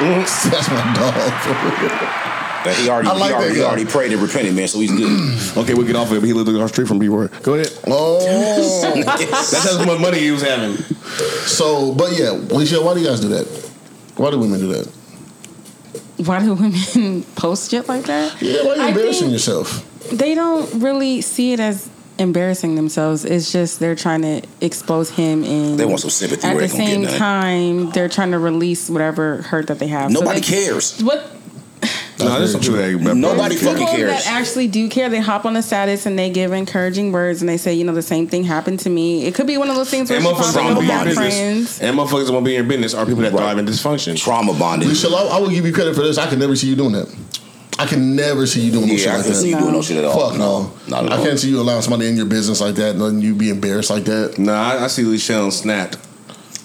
That's my dog. But he already, I like he, already that he guy. already prayed and repented, man. So he's good. (clears throat) Okay, we'll get off of it. But he lived across the street from B Word. Go ahead. oh, (laughs) That's how much money he was having. so but yeah, Alicia, why do you guys do that? Why do women do that? Why do women (laughs) post shit like that? Yeah, why are you I embarrassing think yourself? They don't really see it as embarrassing themselves. It's just they're trying to expose him and They want some sympathy At where the they get same time, they're trying to release whatever hurt that they have. So Nobody they- cares. What No, there's some people that that- Nobody people fucking cares. that actually do care, they hop on the status and they give encouraging words and they say, you know, the same thing happened to me. It could be one of those things where And she motherfuckers found want be in friends. business. And motherfuckers want to be in your business are people that Right. thrive in dysfunction. Trauma bonding. Lisa, I, I will give you credit for this. I can never see you doing that. I can never see you doing no shit Yeah, I like can that. see you doing no shit at all. Fuck no. Not at I all. can't see you allowing somebody in your business like that and letting you be embarrassed like that. Nah, I, I see Lee Shell snapped.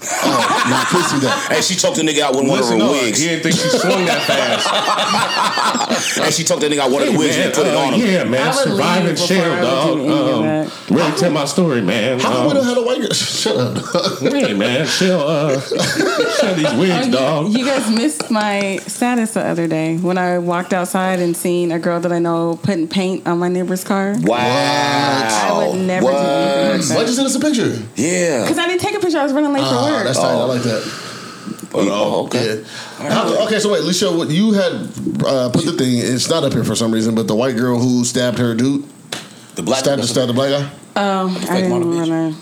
Oh, no, I can't see that. And she choked the nigga out with one Listen, of her no, wigs. he didn't think she swung that fast. (laughs) And she choked that nigga out with one of the wigs and put it uh, on him. Yeah, man, I would surviving shell, dog. do Um, really tell my story, man. How Um, would have had a white girl? (laughs) Shut up. Hey man, shell, uh, shell these wigs, Oh, dog. you, you guys missed my status the other day when I walked outside and seen a girl that I know putting paint on my neighbor's car. Wow. I would never do anything like Why'd you that. send us a picture? Yeah. Because I didn't take a picture. I was running late for Ah, work. that's tight. I Oh. like that. Oh, okay. Yeah. How- okay, so wait, Alicia, what you had uh, put the thing? It's not up here for some reason, but the white girl who stabbed her dude, The black stabbed, stabbed the black guy. Oh, I didn't want to.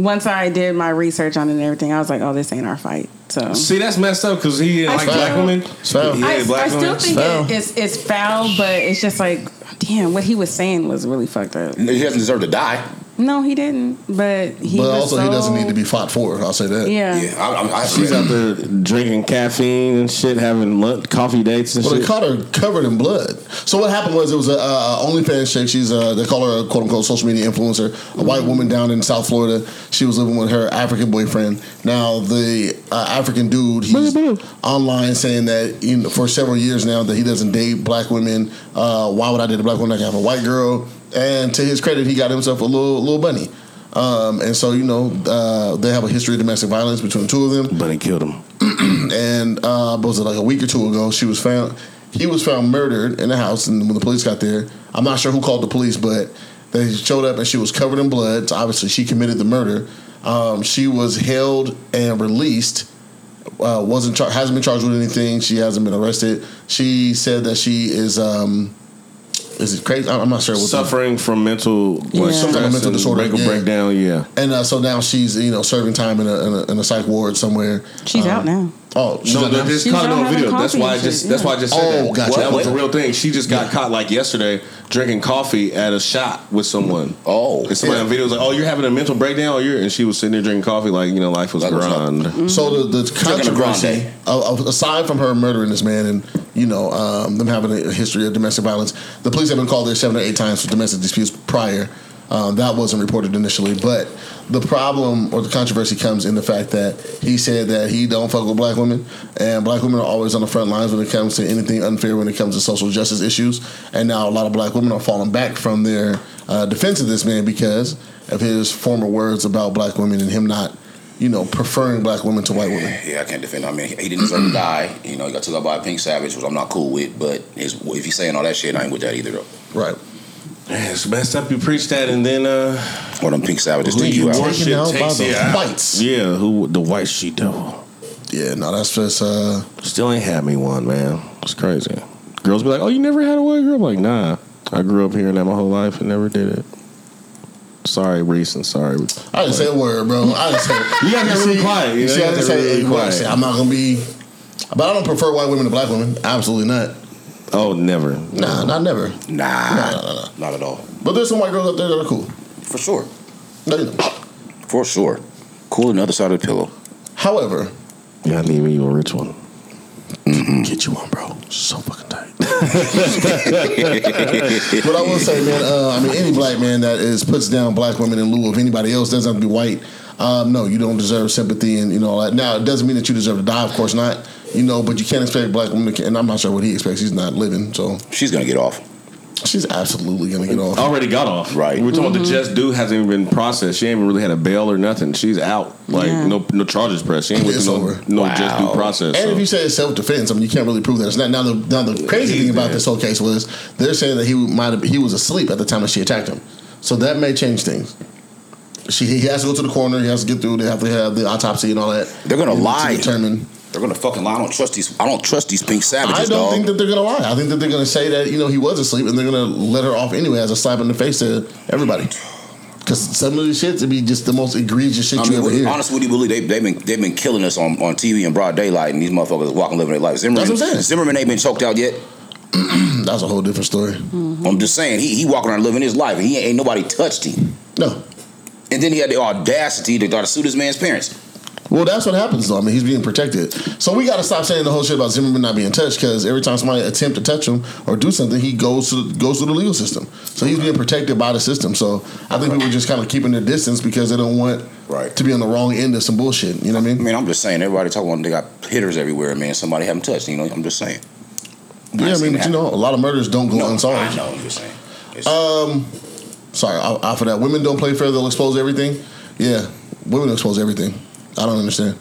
Once I did my research on it and everything, I was like, "Oh, this ain't our fight." So See, that's messed up because he didn't I like still- black women. So- Yeah, I, black I still women. think foul. it, it's it's foul, but it's just like, damn, what he was saying was really fucked up. He doesn't deserve to die. No, he didn't. But he. but was also, he doesn't need to be fought for. I'll say that. Yeah. Yeah, I, I, I She's out there drinking caffeine and shit, having lunch, coffee dates and Well, they caught her covered in blood. So what happened was it was a uh, OnlyFans chick. She's uh, they call her a quote unquote social media influencer. A white woman down in South Florida. She was living with her African boyfriend. Now the uh, African dude he's online saying that you know, for several years now that he doesn't date black women. Uh, why would I date a black woman? I can have a white girl. And to his credit, he got himself a little little bunny. Um, and so you know uh, they have a history of domestic violence between the two of them but he killed him. (clears throat) and uh, was it like a week or two ago? She was found. He was found murdered in the house, and when the police got there, I'm not sure who called the police, but they showed up and she was covered in blood. So obviously, she committed the murder. Um, she was held and released. Uh, wasn't char- hasn't been charged with anything. She hasn't been arrested. She said that she is um, is it crazy? I'm not sure what the- Suffering from mental, like, Yeah. Some type of mental disorder, mental yeah. breakdown. Yeah, and uh, so now she's you know serving time in a, in a, in a psych ward somewhere. She's Um, out now. Oh, she's no, out no, now? this She's caught it out on video. That's why I just shit, that's why I just said Oh, that. gotcha. That was a real thing. She just got caught like yesterday drinking coffee at a shop with someone. Oh. and somebody Yeah. on video was like, "Oh, you're having a mental breakdown," or you're, and she was sitting there drinking coffee like you know life was Like what's up? grind. So the, the Drinking a controversy, uh, uh, aside from her murdering this man and you know um, them having a history of domestic violence, the police have been called there seven or eight times for domestic disputes prior. Um, that wasn't reported initially, but the problem or the controversy comes in the fact that he said that he don't fuck with black women, and black women are always on the front lines when it comes to anything unfair when it comes to social justice issues. And now a lot of black women are falling back from their uh, defense of this man because of his former words about black women and him not you know, preferring black women to white women. Yeah, I can't defend. him. I mean, he didn't deserve to die. You know, he got took out by a pink savage, which I'm not cool with. But his, if he's saying all that shit, I ain't with that either. Though. Right. Man, it's messed up. You preach that, and then uh, Or them pink savages who take you you out. worship Taken out by the out. whites. Yeah, who the white she devil. Yeah, no, that's just uh Still ain't had me one, man. It's crazy. Girls be like, "Oh, you never had a white girl?" I'm like, nah. I grew up hearing that my whole life and never did it. Sorry, Reese, and sorry. I didn't say a word, bro. I didn't say (laughs) You gotta get see- really quiet. You You know, see, you I gotta didn't get say really quiet. I'm not gonna be but I don't prefer white women to black women. Absolutely not. Oh, never. Nah, not never. Nah, Nah, nah, nah. not at all. But there's some white girls out there that are cool. For sure. No, you know. For sure. Cool on the other side of the pillow. However, Yeah, I need me you a rich one. get you one, bro. So fucking tight. (laughs) but I will say, man, uh, I mean, any black man that is puts down black women in lieu of anybody else doesn't have to be white. Um, no, you don't deserve sympathy and you know all that. Now, it doesn't mean that you deserve to die, of course not. You know, but you can't expect black women. To, and I'm not sure what he expects. He's not living, so She's gonna get off. she's absolutely gonna get off. Already got off. Right. We're talking about the Mm-hmm. just do hasn't even been processed. She ain't even really had a bail or nothing. She's out. Like Yeah. no no charges pressed. She ain't with no, over. no Wow. just due process. And so. if you say it's self defense, I mean, you can't really prove that. It's not. Now, the now the crazy He's thing about dead. this whole case was they're saying that he might have he was asleep at the time that she attacked him, so that may change things. She he has to go to the corner, He has to get through. They have to have the autopsy and all that. They're gonna you lie. to determine. They're gonna fucking lie. I don't trust these. I don't trust these pink savages, I don't dog. think that they're gonna lie. I think that they're gonna say that you know he was asleep, and they're gonna let her off anyway as a slap in the face to everybody. Because some of these shits, it'd be just the most egregious shit I you ever hear. honestly, you believe they, they've been they've been killing us on, on TV in broad daylight, and these motherfuckers walking living their life. Zimmerman, That's what I'm saying. Zimmerman ain't been choked out yet. (clears throat) That's a whole different story. Mm-hmm. I'm just saying he he walking around living his life, and he ain't nobody touched him. No. And then he had the audacity to try to sue this man's parents. Well, that's what happens though. I mean, he's being protected. So we got to stop saying the whole shit about Zimmerman not being touched because every time somebody attempt to touch him or do something, he goes to goes through the legal system. So he's being protected by the system. So I think people are just kind of keeping their distance because they don't want Right. to be on the wrong end of some bullshit. You know what I mean? I mean? I'm just saying everybody talking about they got hitters everywhere, man. Somebody haven't touched. You know, I'm just saying. Yeah, I ain't mean, but you know, a lot of murders don't go No, I unsolved. know. I'm just saying. It's- Um, sorry, off of that. Women don't play fair; they'll expose everything. Yeah, women expose everything. I don't understand.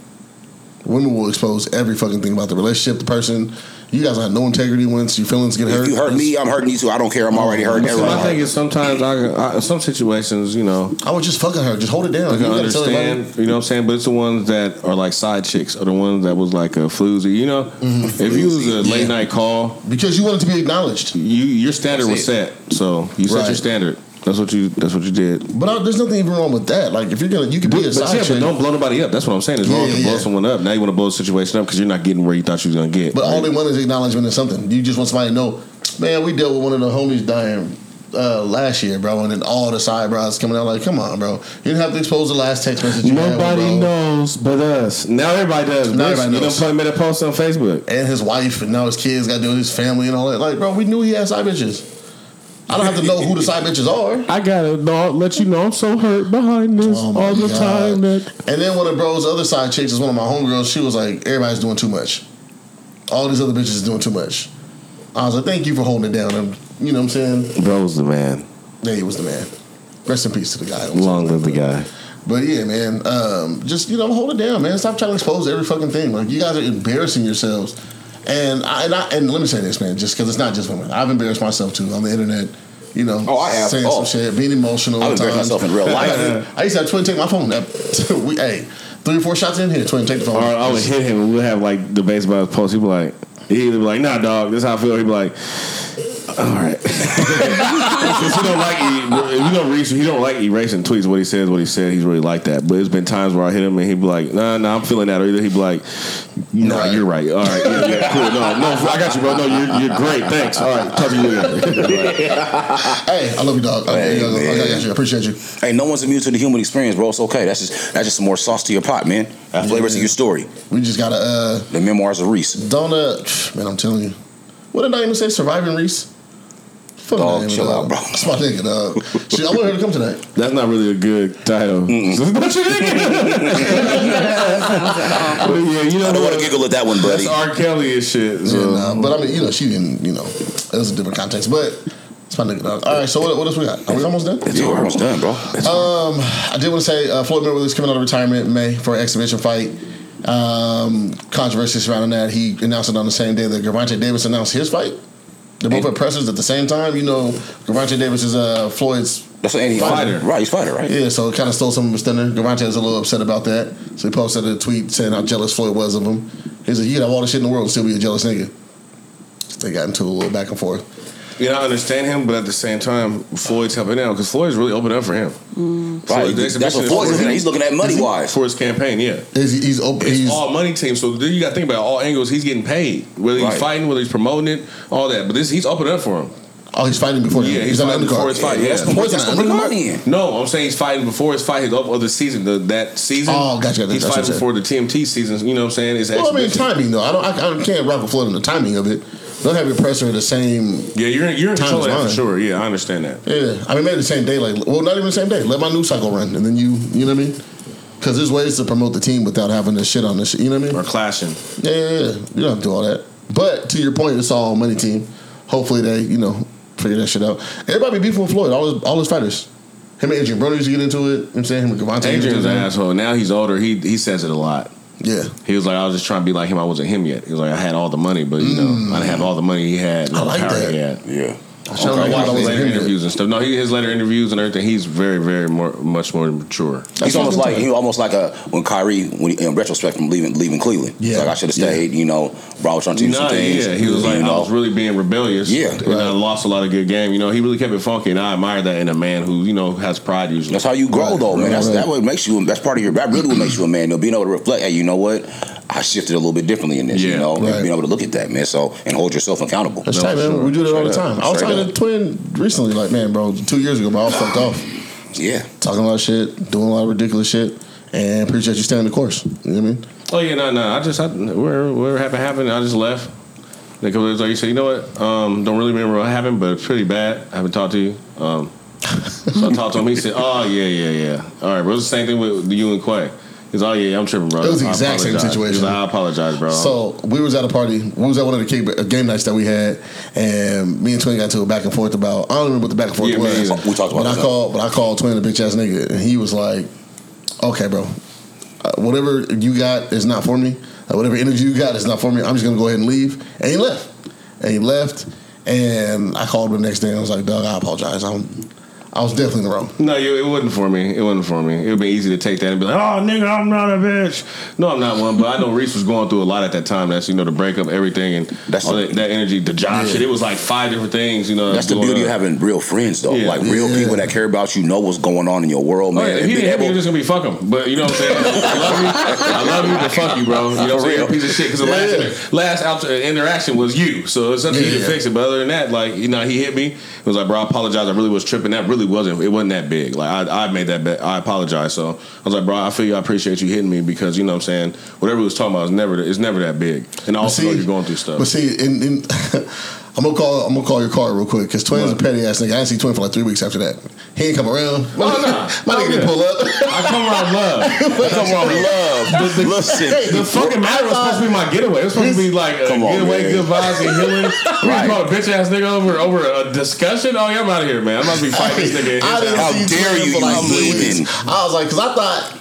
Women will expose every fucking thing about the relationship, the person. You guys have no integrity once your feelings get hurt. if you hurt me, I'm hurting you too. I don't care. I'm oh, already hurting So my thing is sometimes I, I in some situations, you know, I was just fucking her. Just hold it down. I You can gotta tell understand, you know what I'm saying? But it's the ones that are like side chicks or the ones that was like a floozy, you know? Mm-hmm. If you was a late Yeah. night call, because you wanted to be acknowledged. you your standard was set. So you set Right. your standard. That's what you that's what you did. But I, there's nothing even wrong with that. Like if you're gonna, you could be But, a but side yeah, but don't blow nobody up. That's what I'm saying. It's wrong Yeah, to blow yeah. someone up. Now you want to blow the situation up because you're not getting where you thought you was gonna get. But all they want is acknowledgement of something. You just want somebody to know, man, we dealt with one of the homies dying uh, last year, bro, and then all the side brows coming out like, come on, bro. You didn't have to expose the last text message you with, Nobody knows but us. Now everybody does. Now everybody you knows. done put made a post on Facebook. And his wife, and now his kids got to do with his family and all that. Like, bro, we knew he had side bitches. I don't have to know who the side bitches are. I gotta know, let you know I'm so hurt behind this Oh all the God. time. That And then one of bro's other side chicks is one of my homegirls. She was like, everybody's doing too much. All these other bitches is doing too much. I was like, thank you for holding it down. And, you know what I'm saying? Bro was the man. Yeah, he was the man. Rest in peace to the guy. Long live the guy. But yeah, man, um, just you know, hold it down, man. Stop trying to expose every fucking thing. Like you guys are embarrassing yourselves. And I, and, I, and let me say this, man, just because it's not just women. I've embarrassed myself too on the internet. You know, Oh, I have. saying Oh. some shit, being emotional. I've embarrassed myself in real (laughs) life. I used to have Twin take my phone. That, (laughs) we, hey, three or four shots in here. Twin take the phone. Or I would hit him and we'll have like debates about his post. He'd be like, he'd be like, nah, dog, this is how I feel. He'd be like, all right. (laughs) Because he don't like, he, you know, Reese, he don't like erasing tweets. What he says, what he said, he's really like that. But there's been times where I hit him and he'd be like, nah, nah, I'm feeling that. Or either he'd be like, nah, Right. you're right. All right, yeah, yeah, cool. No, no, I got you, bro. No, you're, you're great. Thanks. All right, talk to you later. (laughs) Hey, I love you, dog. Okay, Hey, I got you. I appreciate you. Hey, no one's immune to the human experience, bro. It's okay. That's just that's just some more sauce to your pot, man. That flavors to your story. We just gotta uh, The memoirs of Reese. don't uh, man. I'm telling you, what did I even say? Surviving Reese. Fuck Dog, name, chill dog. out, bro. That's my nigga, dog. (laughs) Shit, I want her to come tonight. That's not really a good title. That's your nigga. But yeah, you know I don't want what? to giggle at that one, buddy. That's R. Kelly and shit. So. Yeah, nah, but I mean, you know, she didn't. You know, it was a different context. But it's my nigga, dog. All right, so what, what else we got? Are we almost done? It's almost done, bro. It's- Um, I did want to say uh, Floyd Mayweather is coming out of retirement in May for an exhibition fight. Um, controversy surrounding that. He announced it on the same day that Gervonta Davis announced his fight. They're both at pressers at the same time. You know, Gervonta Davis is uh, Floyd's that's an any Fighter. Right, he's fighter, right? Yeah, so it kind of stole some of his thunder. Devontae was a little upset about that. So he posted a tweet saying how jealous Floyd was of him. He said, You could have all the shit in the world and still be a jealous nigga. They got into a little back and forth. You know, I understand him, but at the same time, Floyd's helping out because Floyd's really open up for him. Mm. Right. the That's exhibition what is Floyd's for looking at. He's looking at money wise. for his campaign. Yeah, He's, he's open. it's He's, all money team. So then you got to think about all angles. He's getting paid, whether he's Right. fighting, whether he's promoting it, all that. But this, he's opening up for him. oh, he's fighting before Yeah, him. he's on the fighting before his fight. Yeah, Yeah, that's gonna, that's an gonna bring the money in. No, I'm saying he's fighting before his fight, his up other season, the, that season. Oh, gotcha, gotcha. He's That's fighting I'm before the TMT season. You know what I'm saying? It's Well, I mean, timing, though. I don't. I, I can't rock with Floyd on the timing of it. Don't have your presser at the same. Yeah, you're you're in Time control of for sure. Yeah, I understand that. Yeah, I mean, maybe the same day. Like, well, not even the same day. Let my news cycle run, and then you, you know what I mean? Because there's ways to promote the team without having to shit on the shit. You know what I mean? Or clashing. Yeah, yeah, yeah. You don't have to do all that. But to your point, it's all money team. Hopefully they, you know, figure that shit out. Everybody be beefing with Floyd, all his all his fighters. Him and Adrien Broner used to get into it. You know what I'm saying him and Devontae. Adrien's an asshole. Now he's older. He he says it a lot. Yeah. He was like, I was just trying to be like him. I wasn't him yet. He was like, I had all the money, but you know, mm. I didn't have all the money he had. I like that. He had. Yeah. I was trying I to watch watch his his later interviews. interviews and stuff. No, he, his later interviews and everything. He's very, very more, much more mature. He's almost like he almost like a when Kyrie when he, in retrospect from leaving leaving Cleveland. He's Yeah. like I should have Yeah. stayed. You know, bro, I was trying to do some things. yeah, he was like, you I was really being rebellious. Yeah. and I lost a lot of good game. You know, he really kept it funky, and I admire that in a man who you know has pride. Usually, That's how you grow, Right, though, man. right, That's right. that what makes you. That's part of your. That really what makes you a man. Though, being able to reflect. Hey, you know what? I shifted a little bit differently in this. You know, Right. being able to look at that, man. So and hold yourself accountable. That's No, tight, man. sure. We do that all the Straight up. time. I was Straight talking to. Twin recently, like, man, bro, two years ago, bro, I was fucked off. Yeah. Talking a lot of shit, doing a lot of ridiculous shit, and appreciate you staying the course. You know what I mean? Oh yeah, no, no. I just, I, where, where happened happened. I just left. Because it was like you said, you know what? Um, don't really remember what happened, but it's pretty bad. I haven't talked to you. Um, (laughs) so I talked to him. He said, "Oh yeah, yeah, yeah. All right, bro. It's the same thing with you and Quay. He's, oh yeah, I'm tripping, bro. It was the exact same situation. Like, I apologize, bro. So we was at a party. We was at one of the game, uh, game nights that we had, and me and Twin got into a back and forth about. I don't remember what the back and forth Yeah, was. either. We talked about but I called, but I called Twin a bitch ass nigga, and he was like, "Okay, bro, uh, whatever you got is not for me. Uh, whatever energy you got is not for me. I'm just gonna go ahead and leave." And he left. And he left. And I called him the next day. and I was like, "Doug, I apologize. I'm, I was definitely in the wrong." No, you, it wasn't for me. It wasn't for me. It would be easy to take that and be like, "Oh, nigga, I'm not a bitch." No, I'm not one. But I know Reese was going through a lot at that time. That's you know the breakup, everything, and That's all the- that, that energy, the job Yeah. shit. It was like five different things. You know, That's the going beauty of having real friends, though. Yeah. Like real Yeah. people that care about you, know what's going on in your world, Oh man. yeah, if and he didn't hit me, you're just gonna be fuck him. But you know what I'm saying? I love you. I love you, but fuck you, bro. You know what I'm saying? real. Piece of shit. Because the Yeah, last last out- uh, interaction was you, so it's up to Yeah, you to fix it. But other than that, like you know, he hit me. It was like, bro, I apologize. I really was tripping. That really wasn't. It wasn't that big. Like I, I made that bet. I apologize. So I was like, bro, I feel you. I appreciate you hitting me because you know what I'm saying. Whatever we was talking about is never. It's never that big. And I also know you're going through stuff. But see, in, in, (laughs) I'm gonna call. I'm gonna call your car real quick because Twin's a petty ass nigga. I didn't see Twin for like three weeks after that. He ain't come around. No, no, my nigga didn't pull up. I come around love. I Come on, (laughs) love. Listen, The fucking matter was supposed to be my getaway. It was supposed to be like a Come on, getaway, man. good vibes, and healing. (laughs) You Right. called a bitch ass nigga over over a discussion. Oh yeah, I'm out of here, man. I'm about to be fighting this nigga. I didn't. How see dare Twin you, for like you three heathen. weeks. I was like, because I thought.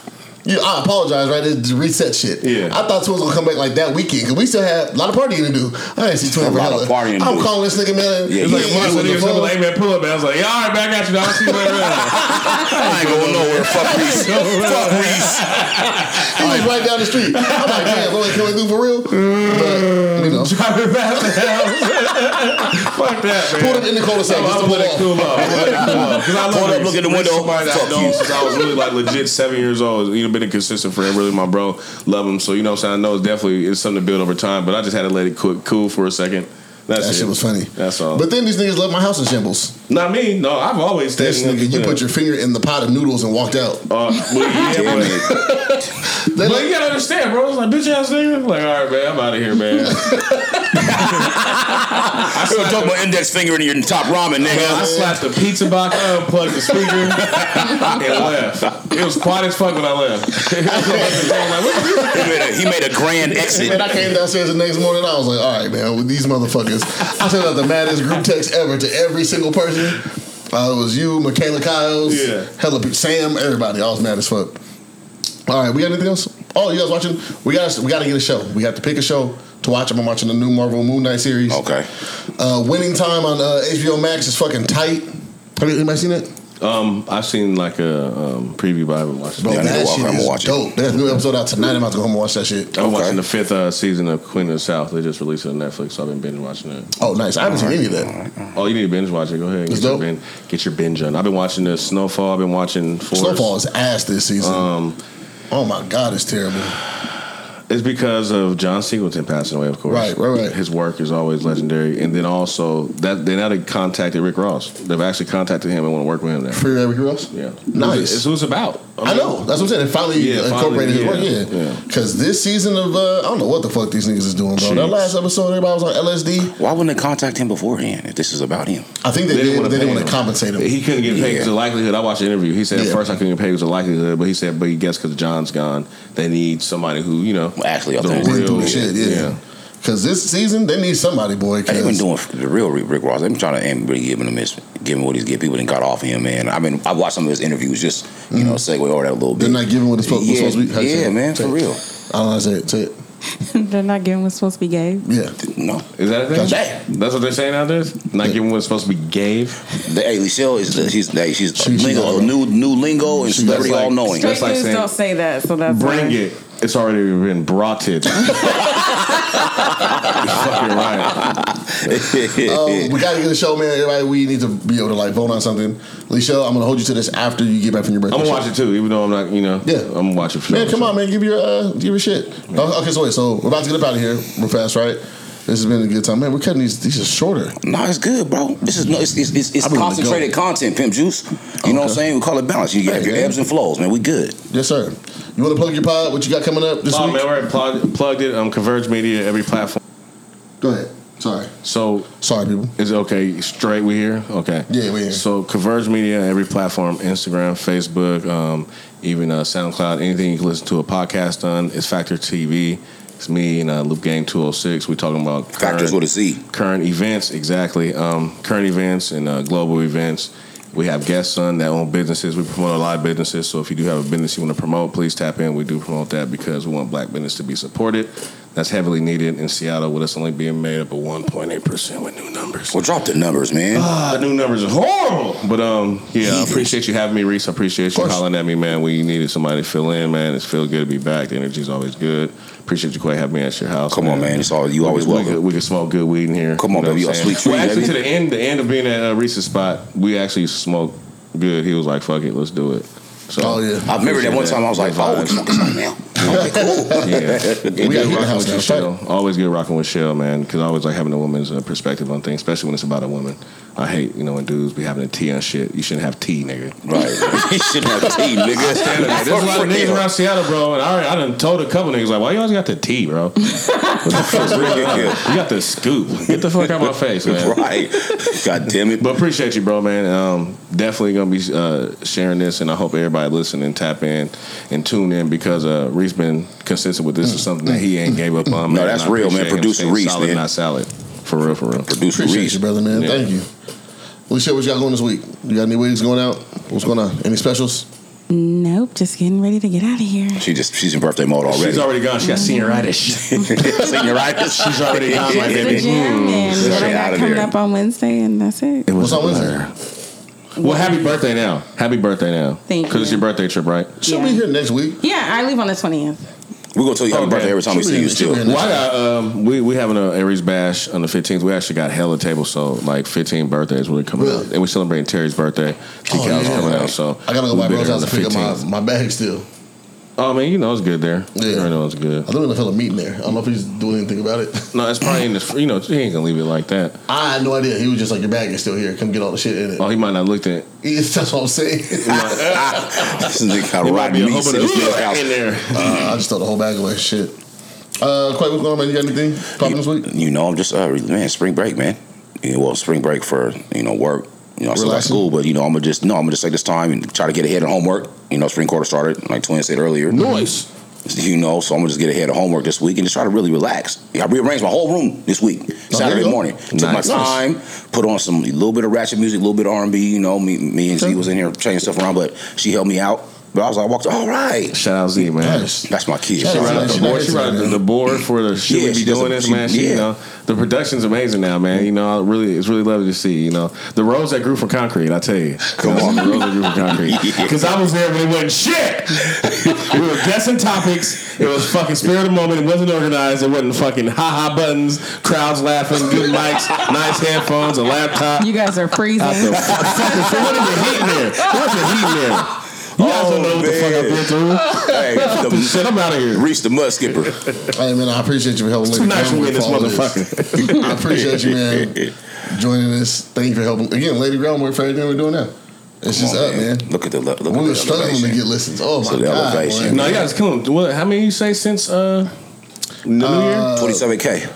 You, I apologize, right? It's reset shit. Yeah. I thought Twin was gonna come back like that weekend because we still had a lot of partying to do. I didn't see Twin A for lot hella. of partying I'm calling this nigga man. Yeah, It's like Yeah, month he was something on the like, hey man, pull up. Man. I was like, yeah, all right, back at you. I'll see you later. (laughs) I ain't going nowhere. (laughs) Fuck Reese. Fuck Reese. He was right down the street. I'm like, man, what can we do for real? But, Driving past the house. Fuck that, man. Pulled up in the cul-de-sac I'm just to gonna let it cool off. I'm gonna let it cool off. 'Cause I love Pulled up, look in the window. Somebody that Fuck I've you. since I was really like legit seven years old. You know, been a consistent friend. Really, my bro. Love him. So you know, what I'm saying I know it's definitely it's something to build over time. But I just had to let it cool, cool for a second. That's that it. shit was funny. That's all. But then these niggas left my house in shambles. Not me. No, I've always stayed. This nigga, you put your finger in the pot of noodles and walked out. Uh, well, yeah, (laughs) Damn but, it. They but you gotta understand, bro. It's like bitch ass nigga. Like, all right, man, I'm out of here, man. (laughs) I still took my index finger in your top ramen, nigga. I slapped the pizza box, unplugged the speaker, and left. It was quiet as fuck when I left. I'm like, what the fuck? He made a, he made a grand exit. And I came downstairs the next morning. I was like, all right, man, with these motherfuckers. I sent out the maddest group text ever to every single person. Uh, it was you, Michaela Kyles, Yeah. hella Sam, everybody. I was mad as fuck. All right, we got anything else? Oh, you guys watching? We got we got to get a show. We have to pick a show to watch. I'm watching the new Marvel Moon Knight series. Okay. Uh, winning time on uh, HBO Max is fucking tight. Have you, anybody seen it? Um, I've seen like a um, preview, but I haven't watched it. Bro, Yeah, to that walk shit home and is watch it. dope. There's a new episode out tonight. I'm about to go home and watch that shit. I'm Okay. watching the fifth uh, season of Queen of the South. They just released it on Netflix, so I've been binge watching it. Oh, nice. I haven't seen any of that. Oh, you need to binge watch it. Go ahead, It's get your, dope. binge, get your binge on. I've been watching the Snowfall. I've been watching Force. Snowfall is ass this season. Um, oh my god, it's terrible. It's because of John Singleton passing away, of course. Right, right, right. His work is always legendary, and then also that they now they contacted Rick Ross. They've actually contacted him and want to work with him now. Freeway Rick Ross. Yeah, Nice. It's, it's about. I know. That's what I'm saying. They finally Yeah, incorporated finally, his work. yeah, Yeah. yeah. Because this season of uh, I don't know what the fuck these niggas is doing, bro. That last episode, everybody was on LSD. Why wouldn't they contact him beforehand if this is about him? I think they, They didn't did. wanna They didn't want to compensate him. He couldn't get paid Yeah. because the likelihood. I watched the interview. He said Yeah. at first I couldn't get paid because the likelihood, but he said, but he guessed because John's gone, they need somebody who you know Actually, up the there. Went through real the shit. Yeah. Because this season they need somebody, boy. They've been doing the real Rick Rick Ross. They've been trying to and really giving him his, giving what he's getting. People didn't got off him, man. I mean, I watched some of his interviews, just you know, mm-hmm. segue over that a little bit. They're not giving what it's supposed- yeah, supposed to be. How say Yeah, man, for real. I don't know how to say it. Say it. (laughs) They're not giving what's supposed to be gay. Yeah. No. Is that a thing? Damn. That's what they're saying out there. Not giving what's supposed to be gave. The, hey, Lichelle is she's hey, she's She- she lingo, got it. new new lingo and She- celebrity like- all knowing. Straight That's like dudes saying- don't say that, so that's Bring why. it. It's already been brought it. (laughs) You're fucking right. Um, (laughs) we got to get a show, man. Everybody, we need to be able to like vote on something. Lichelle, I'm gonna hold you to this after you get back from your birthday. I'm gonna watch it too, even though I'm not, you know. Yeah. I'm gonna watch it for Man, come on, man. Give your uh, give your shit. Oh, Okay, so wait. So we're about to get up out of here real fast, right? This has been a good time, man. We're cutting these. These are shorter. No, it's good, bro. This is no, it's it's, it's, it's concentrated content, pimp juice. You know what I'm saying? We call it balance. You get Hey, your man. ebbs and flows, man. We good. Yes, sir. You want to plug your pod? What you got coming up this Oh week? man, we're plug, plugged it. Um, Converge Media, every platform. Go ahead. Sorry. So Sorry, people. is it okay? Straight, we here. Okay. Yeah, we here. So Converge Media, every platform: Instagram, Facebook, um, even uh, SoundCloud. Anything you can listen to a podcast on. It's Factor TV. It's me and uh, Loop Gang 206. We're talking about Factors current- with a C. current events exactly um, current events and uh, global events we have guests on that own businesses we promote a lot of businesses so if you do have a business you want to promote please tap in we do promote that because we want black business to be supported that's heavily needed in seattle with us only being made up of 1.8% with new numbers Well, drop the numbers, man. Ah, new numbers are horrible. But um, yeah, I appreciate you having me, Reese. I appreciate you hollering at me, man. We needed somebody to fill in, man. It's feel good to be back. The energy's always good. Appreciate you, Quay, having me at your house. Come on, man. It's all you. Always we, welcome. Could, we could smoke good weed in here. Come on, know baby. You sweet Well, actually, to the end, the end of being at uh, Reese's spot, we actually smoked good. He was like, "Fuck it, let's do it." So, Oh, yeah. I remember that one time I was like, Good oh, (laughs) we vibes. can smoke this now. Okay, cool. Yeah, We Good got heat in the rocking with Shell. Always good rocking with Shell, man. Because I always like having a woman's uh, perspective on things, especially when it's about a woman. I hate, you know, when dudes be having a tea on shit. You shouldn't have tea, nigga. Right. (laughs) you shouldn't have tea, nigga. There's a lot of niggas around Seattle, bro, and I I done told a couple niggas like, "Why you always got the tea, bro? (laughs) What the fuck's going on? You got the scoop. Get the fuck out of my face, man." Right. God damn it. But appreciate you, bro, man. Um, definitely gonna be uh, sharing this, and I hope everybody listen and tap in and tune in because uh, Reese been consistent with this. Is something that he ain't gave up on. No, that's real, man. Producer Reese, solid, man. not salad. For real, for real. Producer Appreciate Reese. you, brother, man. Yeah. Thank you. Alicia, what you got going this week? You got any wigs going out? What's going on? Any specials? Nope, just getting ready to get out of here. She just she's in birthday mode already. She's already gone. She got senioritis. (laughs) Senioritis. She's already gone, my (laughs) baby. gym, and Get out got of coming there. up on Wednesday, and that's it. It was What's on a Wednesday? Blur. Well, happy birthday now. Happy birthday now. Thank you. Because it's your birthday trip, right? She'll be here next week. Yeah, I leave on the twentieth. We're gonna tell you happy Okay. birthday every time we She'll see you. she'll Still. be- Well, I got um, we we having a Aries bash on the fifteenth. We actually got hella tables, so like fifteen birthdays really coming Really? out, and we're celebrating Terry's birthday. Decals Oh, yeah. coming out, so I gotta go we'll by be Bro's there house on to pick up 15th. my, my bag still. Oh man, you know it's good there. Yeah. You already know it's good. I think we're gonna feel a meeting there. I don't know if he's doing anything about it. No, it's probably in this. You know, he ain't gonna leave it like that. I had no idea. He was just like, your bag is still here. Come get all the shit in it. Oh, he might not looked at. it. It's- That's what I'm saying. (laughs) this nigga got He might rotten be a meat whole in bunch his of damn house. in there. uh, I just throw the whole bag away. Shit. Uh, Quay, what's going on, man? You got anything popping this week? You know, I'm just uh, man, spring break, man. You know, well, spring break for you know work. You know, I still got school, but you know, I'm gonna just no, I'm gonna just take this time and try to get ahead of homework. You know, spring quarter started like Twin said earlier. Noise. You know, so I'm gonna just get ahead of homework this week and just try to really relax. Yeah, I rearranged my whole room this week, you Saturday morning. Took Nice. my time, put on some a little bit of ratchet music, a little bit of R&B. You know, me, me and Z was in here changing stuff around, but she helped me out. But I was like, I walked. All right, Shout out Z, man. Nice. that's my kid. Shout She out Shout run out the board. She that, the board for the shit Yeah, we be doing a- this, she- man. She, yeah. you know, the production's amazing now, man. You know, I really, it's really lovely to see. You know, the roads that grew from concrete. I tell you, come on, the roads that grew from concrete. (laughs) Yeah. Because I was there when it wasn't shit. we were guessing topics. It was fucking spirit of the moment. It wasn't organized. It wasn't fucking ha ha buttons, crowds laughing, good mics, nice headphones, a laptop. You guys are freezing. Out the fucking so what is the heat in there? What's the heat in there? You guys don't know what the fuck I've been through. Hey, The (laughs) the, shit, I'm out of here. Reach the mud skipper. Hey, man, I appreciate you for helping. Too Lady nice Brown for this with motherfucker. I appreciate you, man, (laughs) joining us. Thank you for helping. Again, Lady Groundwork for everything we're doing now. It's just on, up, man. Look at the look. We at were the struggling to elevation. get listens. Oh my So the god! elevation. boy. No, you guys kill him. What, how many you say since uh, the new year? Twenty-seven k.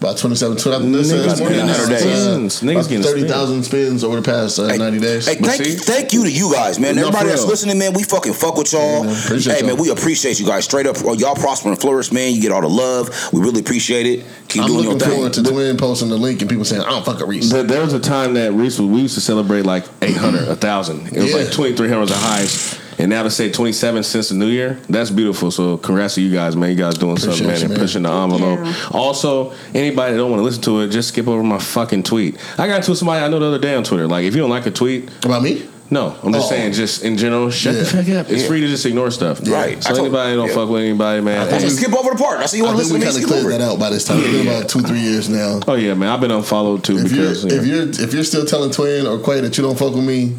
About 27, 20, Niggas this getting morning, spins. uh, Niggas about getting 30,000 spins over the past uh, 90 days. Hey, thank, see? thank you to you guys, man. No, Everybody that's real. listening, man, we fucking fuck with y'all. Yeah, man. Hey, man, y'all. we appreciate you guys. Straight up, oh, y'all prosper and flourish, man. You get all the love. We really appreciate it. Keep I'm doing your looking thing. forward to Twin posting the link and people saying, I don't fuck a Reese. But there was a time that Reese was, we used to celebrate like 800, 1,000. It was Yeah. like 2,300 was the highest. And now to say 27 since the new year, that's beautiful. So congrats to you guys, man. You guys doing something, man, Appreciate you, and man. pushing the envelope. Yeah. Also, anybody that don't want to listen to it, just skip over my fucking tweet. I got into somebody I know the other day on Twitter. Like, if you don't like a tweet, About me? no, I'm just Oh. saying, just in general, shut Yeah. the fuck up. It's Yeah. free to just ignore stuff. Right. So told- anybody don't yeah. fuck with anybody, man. I Just skip over the part. I see you I want to think we listen to me. kind of Skip over cleared that out by this time. It's been about two, three years now. Oh yeah, man. I've been unfollowed too If you're because yeah. if you're if you're still telling Twin or Quay that you don't fuck with me,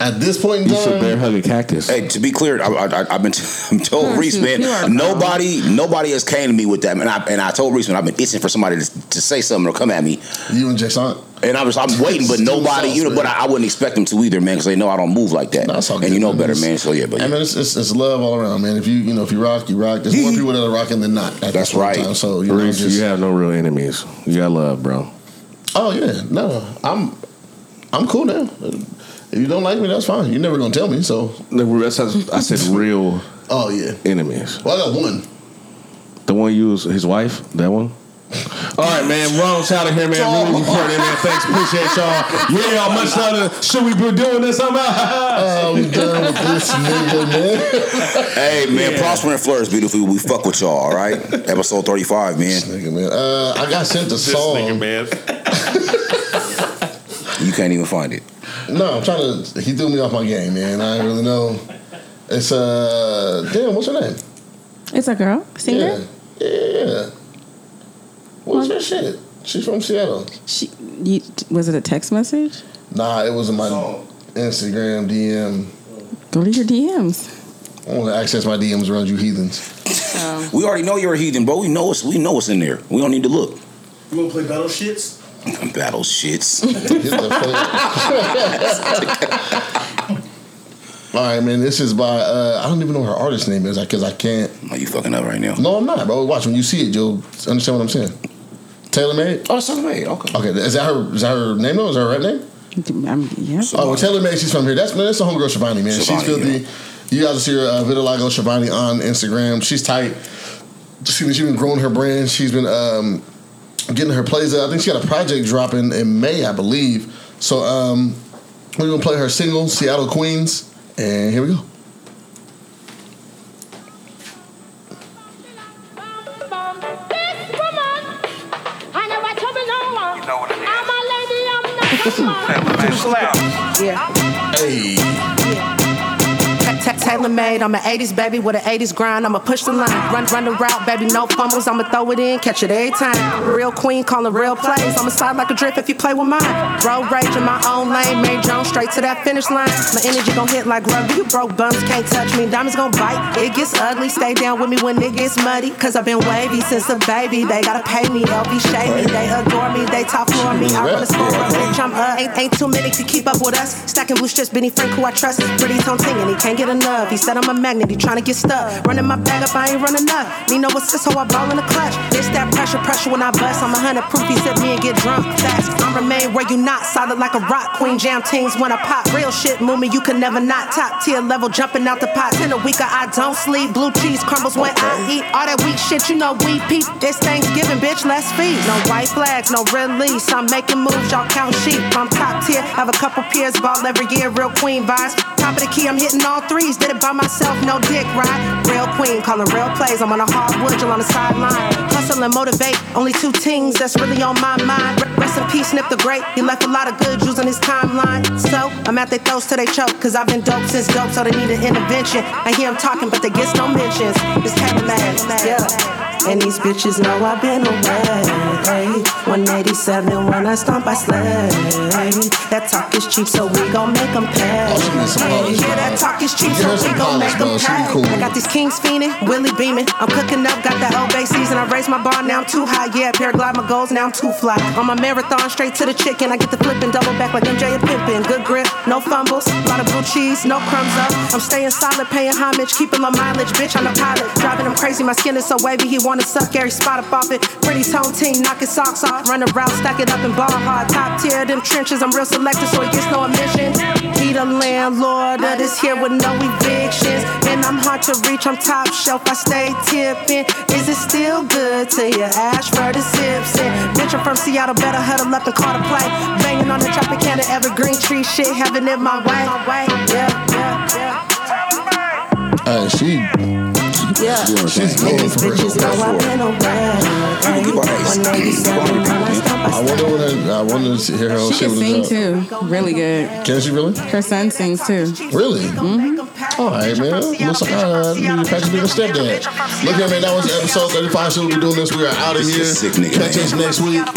at this point in you should bear hug a cactus. Hey, to be clear, I, I, I've been (laughs) I'm told Oh, Reese, man, you are nobody nobody has came to me with that, and I and I told Reese, man, I've been itching for somebody to, to say something or come at me, you and Jason. and I was I'm waiting, but (laughs) nobody, sauce, you know, but. I, I wouldn't expect them to either, man, because they know I don't move like that, No, it's all and you know man. better, man. So yeah, but I mean, it's, it's, it's love all around, man. If you you know if you rock, you rock. There's more people that are rocking than not. At That's this point in right. Time. So you know, just, you have no real enemies. You got love, bro. oh yeah, no, I'm I'm cool now. If you don't like me, that's fine. You're never gonna tell me. So That's how I said (laughs) real oh yeah. enemies. Well, I got one. The one you was his wife. That one. All right, man. Ron's out of here, man. Really important, man. Thanks, appreciate y'all. Yeah, y'all. Much love. to- Should we be doing this? I'm out. I'm done with this nigga, man. hey, man, prosper and flourish, beautiful. We fuck with y'all, all right? (laughs) Episode thirty five, man. nigga, man. Uh, I got sent a song. man. (laughs) You can't even find it. No, I'm trying to. He threw me off my game, man. I don't really know. It's uh, damn. What's her name? It's a girl singer. Yeah, yeah. yeah. What's her shit? She's from Seattle. She, you, was it a text message? Nah, it was in my Instagram DM. Go to your DMs. I want to access my DMs around you heathens. We already know you're a heathen, bro. We know what's we know what's in there. We don't need to look. You want to play battle shits? (laughs) Battle shits. Get the fuck- All right, man. This is by uh, I don't even know what her artist name is because I can't. Are you fucking up right now? No, I'm not, bro. Watch when you see it, you'll understand what I'm saying. Taylor Made. Oh, it's made. Okay. Okay, is that her? Is that her name? though? Is that her rap name? I'm, yeah. Oh, well, Taylor Made. She's from here. That's man. That's the homegirl Shivani, man. she's Shivani, filthy. You guys will see her uh, Vitiligo Shivani on Instagram. She's tight. She, she's been growing her brand. She's been um, getting her plays out. I think she got a project dropping in May, I believe. So um, we're gonna play her single "Seattle Queens," and here we go. Hey, Made, I'm an 80s baby with an 80s grind. I'ma push the line, run, run the route, baby, no fumbles. I'ma throw it in, catch it every time. Real queen, calling real plays. I'ma slide like a drift if you play with mine. Road rage in my own lane, made Jones straight to that finish line. My energy gon' hit like rubber. You broke bums can't touch me. Diamonds gon' bite. It gets ugly. Stay down with me when it gets muddy. Cause I've been wavy since a baby. They gotta pay me, LV shade me. They adore me, they top floor me. I wanna score a bitch, I'm up. Ain't, ain't too many to keep up with us. Stacking blue strips, Benny Frank, who I trust. Pretty tone ting, and he can't get enough. He said I'm a magnet, he tryna get stuck. Running my bag up, I ain't running up. Need no assist, so I ball in the clutch. It's that pressure, pressure when I bust. I'm a hundred proof, he said me and get drunk fast. I'm remain where you not, solid like a rock. Queen jam teams when I pop. Real shit, movement, you can never not. Top tier level, jumping out the pot. In a week, I don't sleep. Blue cheese crumbles when I eat. All that weak shit, you know we peep. It's Thanksgiving, bitch, let's feed. No white flags, no release. I'm making moves, y'all count sheep. I'm top tier, have a couple peers, ball every year, real queen vibes. Top of the key, I'm hitting all threes. Did it by myself, no dick ride. Real queen, calling real plays. I'm on a hardwood, you're on the sideline. Hustle and motivate, only two things that's really on my mind. Rest in peace, Snip the Great. He left a lot of good on his timeline. So I'm at their throats till they choke, cause I've been dope since dope, so they need an intervention. I hear them talking, but they get no mentions. It's made, yeah. And these bitches know I've been away. 187 when I stomp, I slay. That talk is cheap, so we gon' make them pay. Oh, she needs some Yeah, that talk is cheap, so we gon' make them pay. I got these kings fiending, Willie beaming. I'm cooking up, got that old bay season. I raised my bar, now I'm too high. Yeah, paraglide my goals, now I'm too fly. On my marathon, straight to the chicken. I get the flipping, double back like MJ and Pimpin'. Good grip, no fumbles, lot of blue cheese, no crumbs up. I'm staying solid, paying homage, keeping my mileage, bitch. I'm the pilot, driving them crazy. My skin is so wavy, he wanna suck every spot up off it. Pretty tone team, knock his socks off, run around, stack it up and ball hard. Top tier, them trenches. I'm real selective, so he gets no admission. He the landlord of this here with no evictions. And I'm hard to reach, I'm top shelf, I stay tipping. Is it still good to you? Ashford and Simpson. Bitch, I'm from Seattle, better huddle up and call the play. Banging on the Tropicana evergreen tree shit, having it my way. Yeah, yeah, yeah. Uh, she, Yeah. she's going for real. Bitches know I've been around. People keep our ass. 187, when I stop, I I wonder when I, I wonder to hear her She shit can with sing uh, too. Really good. Can she really? Her son sings too. Really? Mm-hmm. All right, man. Looks like I need to practice being a stepdad. Look here, man. That was episode 35. Should we be doing this? We are out of This here. is a sick nigga, Catch man. us next week. (laughs)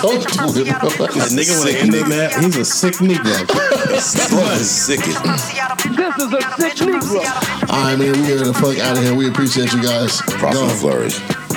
Don't do it, bro. A nigga with an ending that he's a sick nigga. Bro, it's sick. This is a sick nigga. All right, man. We are the fuck out of here. We appreciate you guys. Prosper and flourish.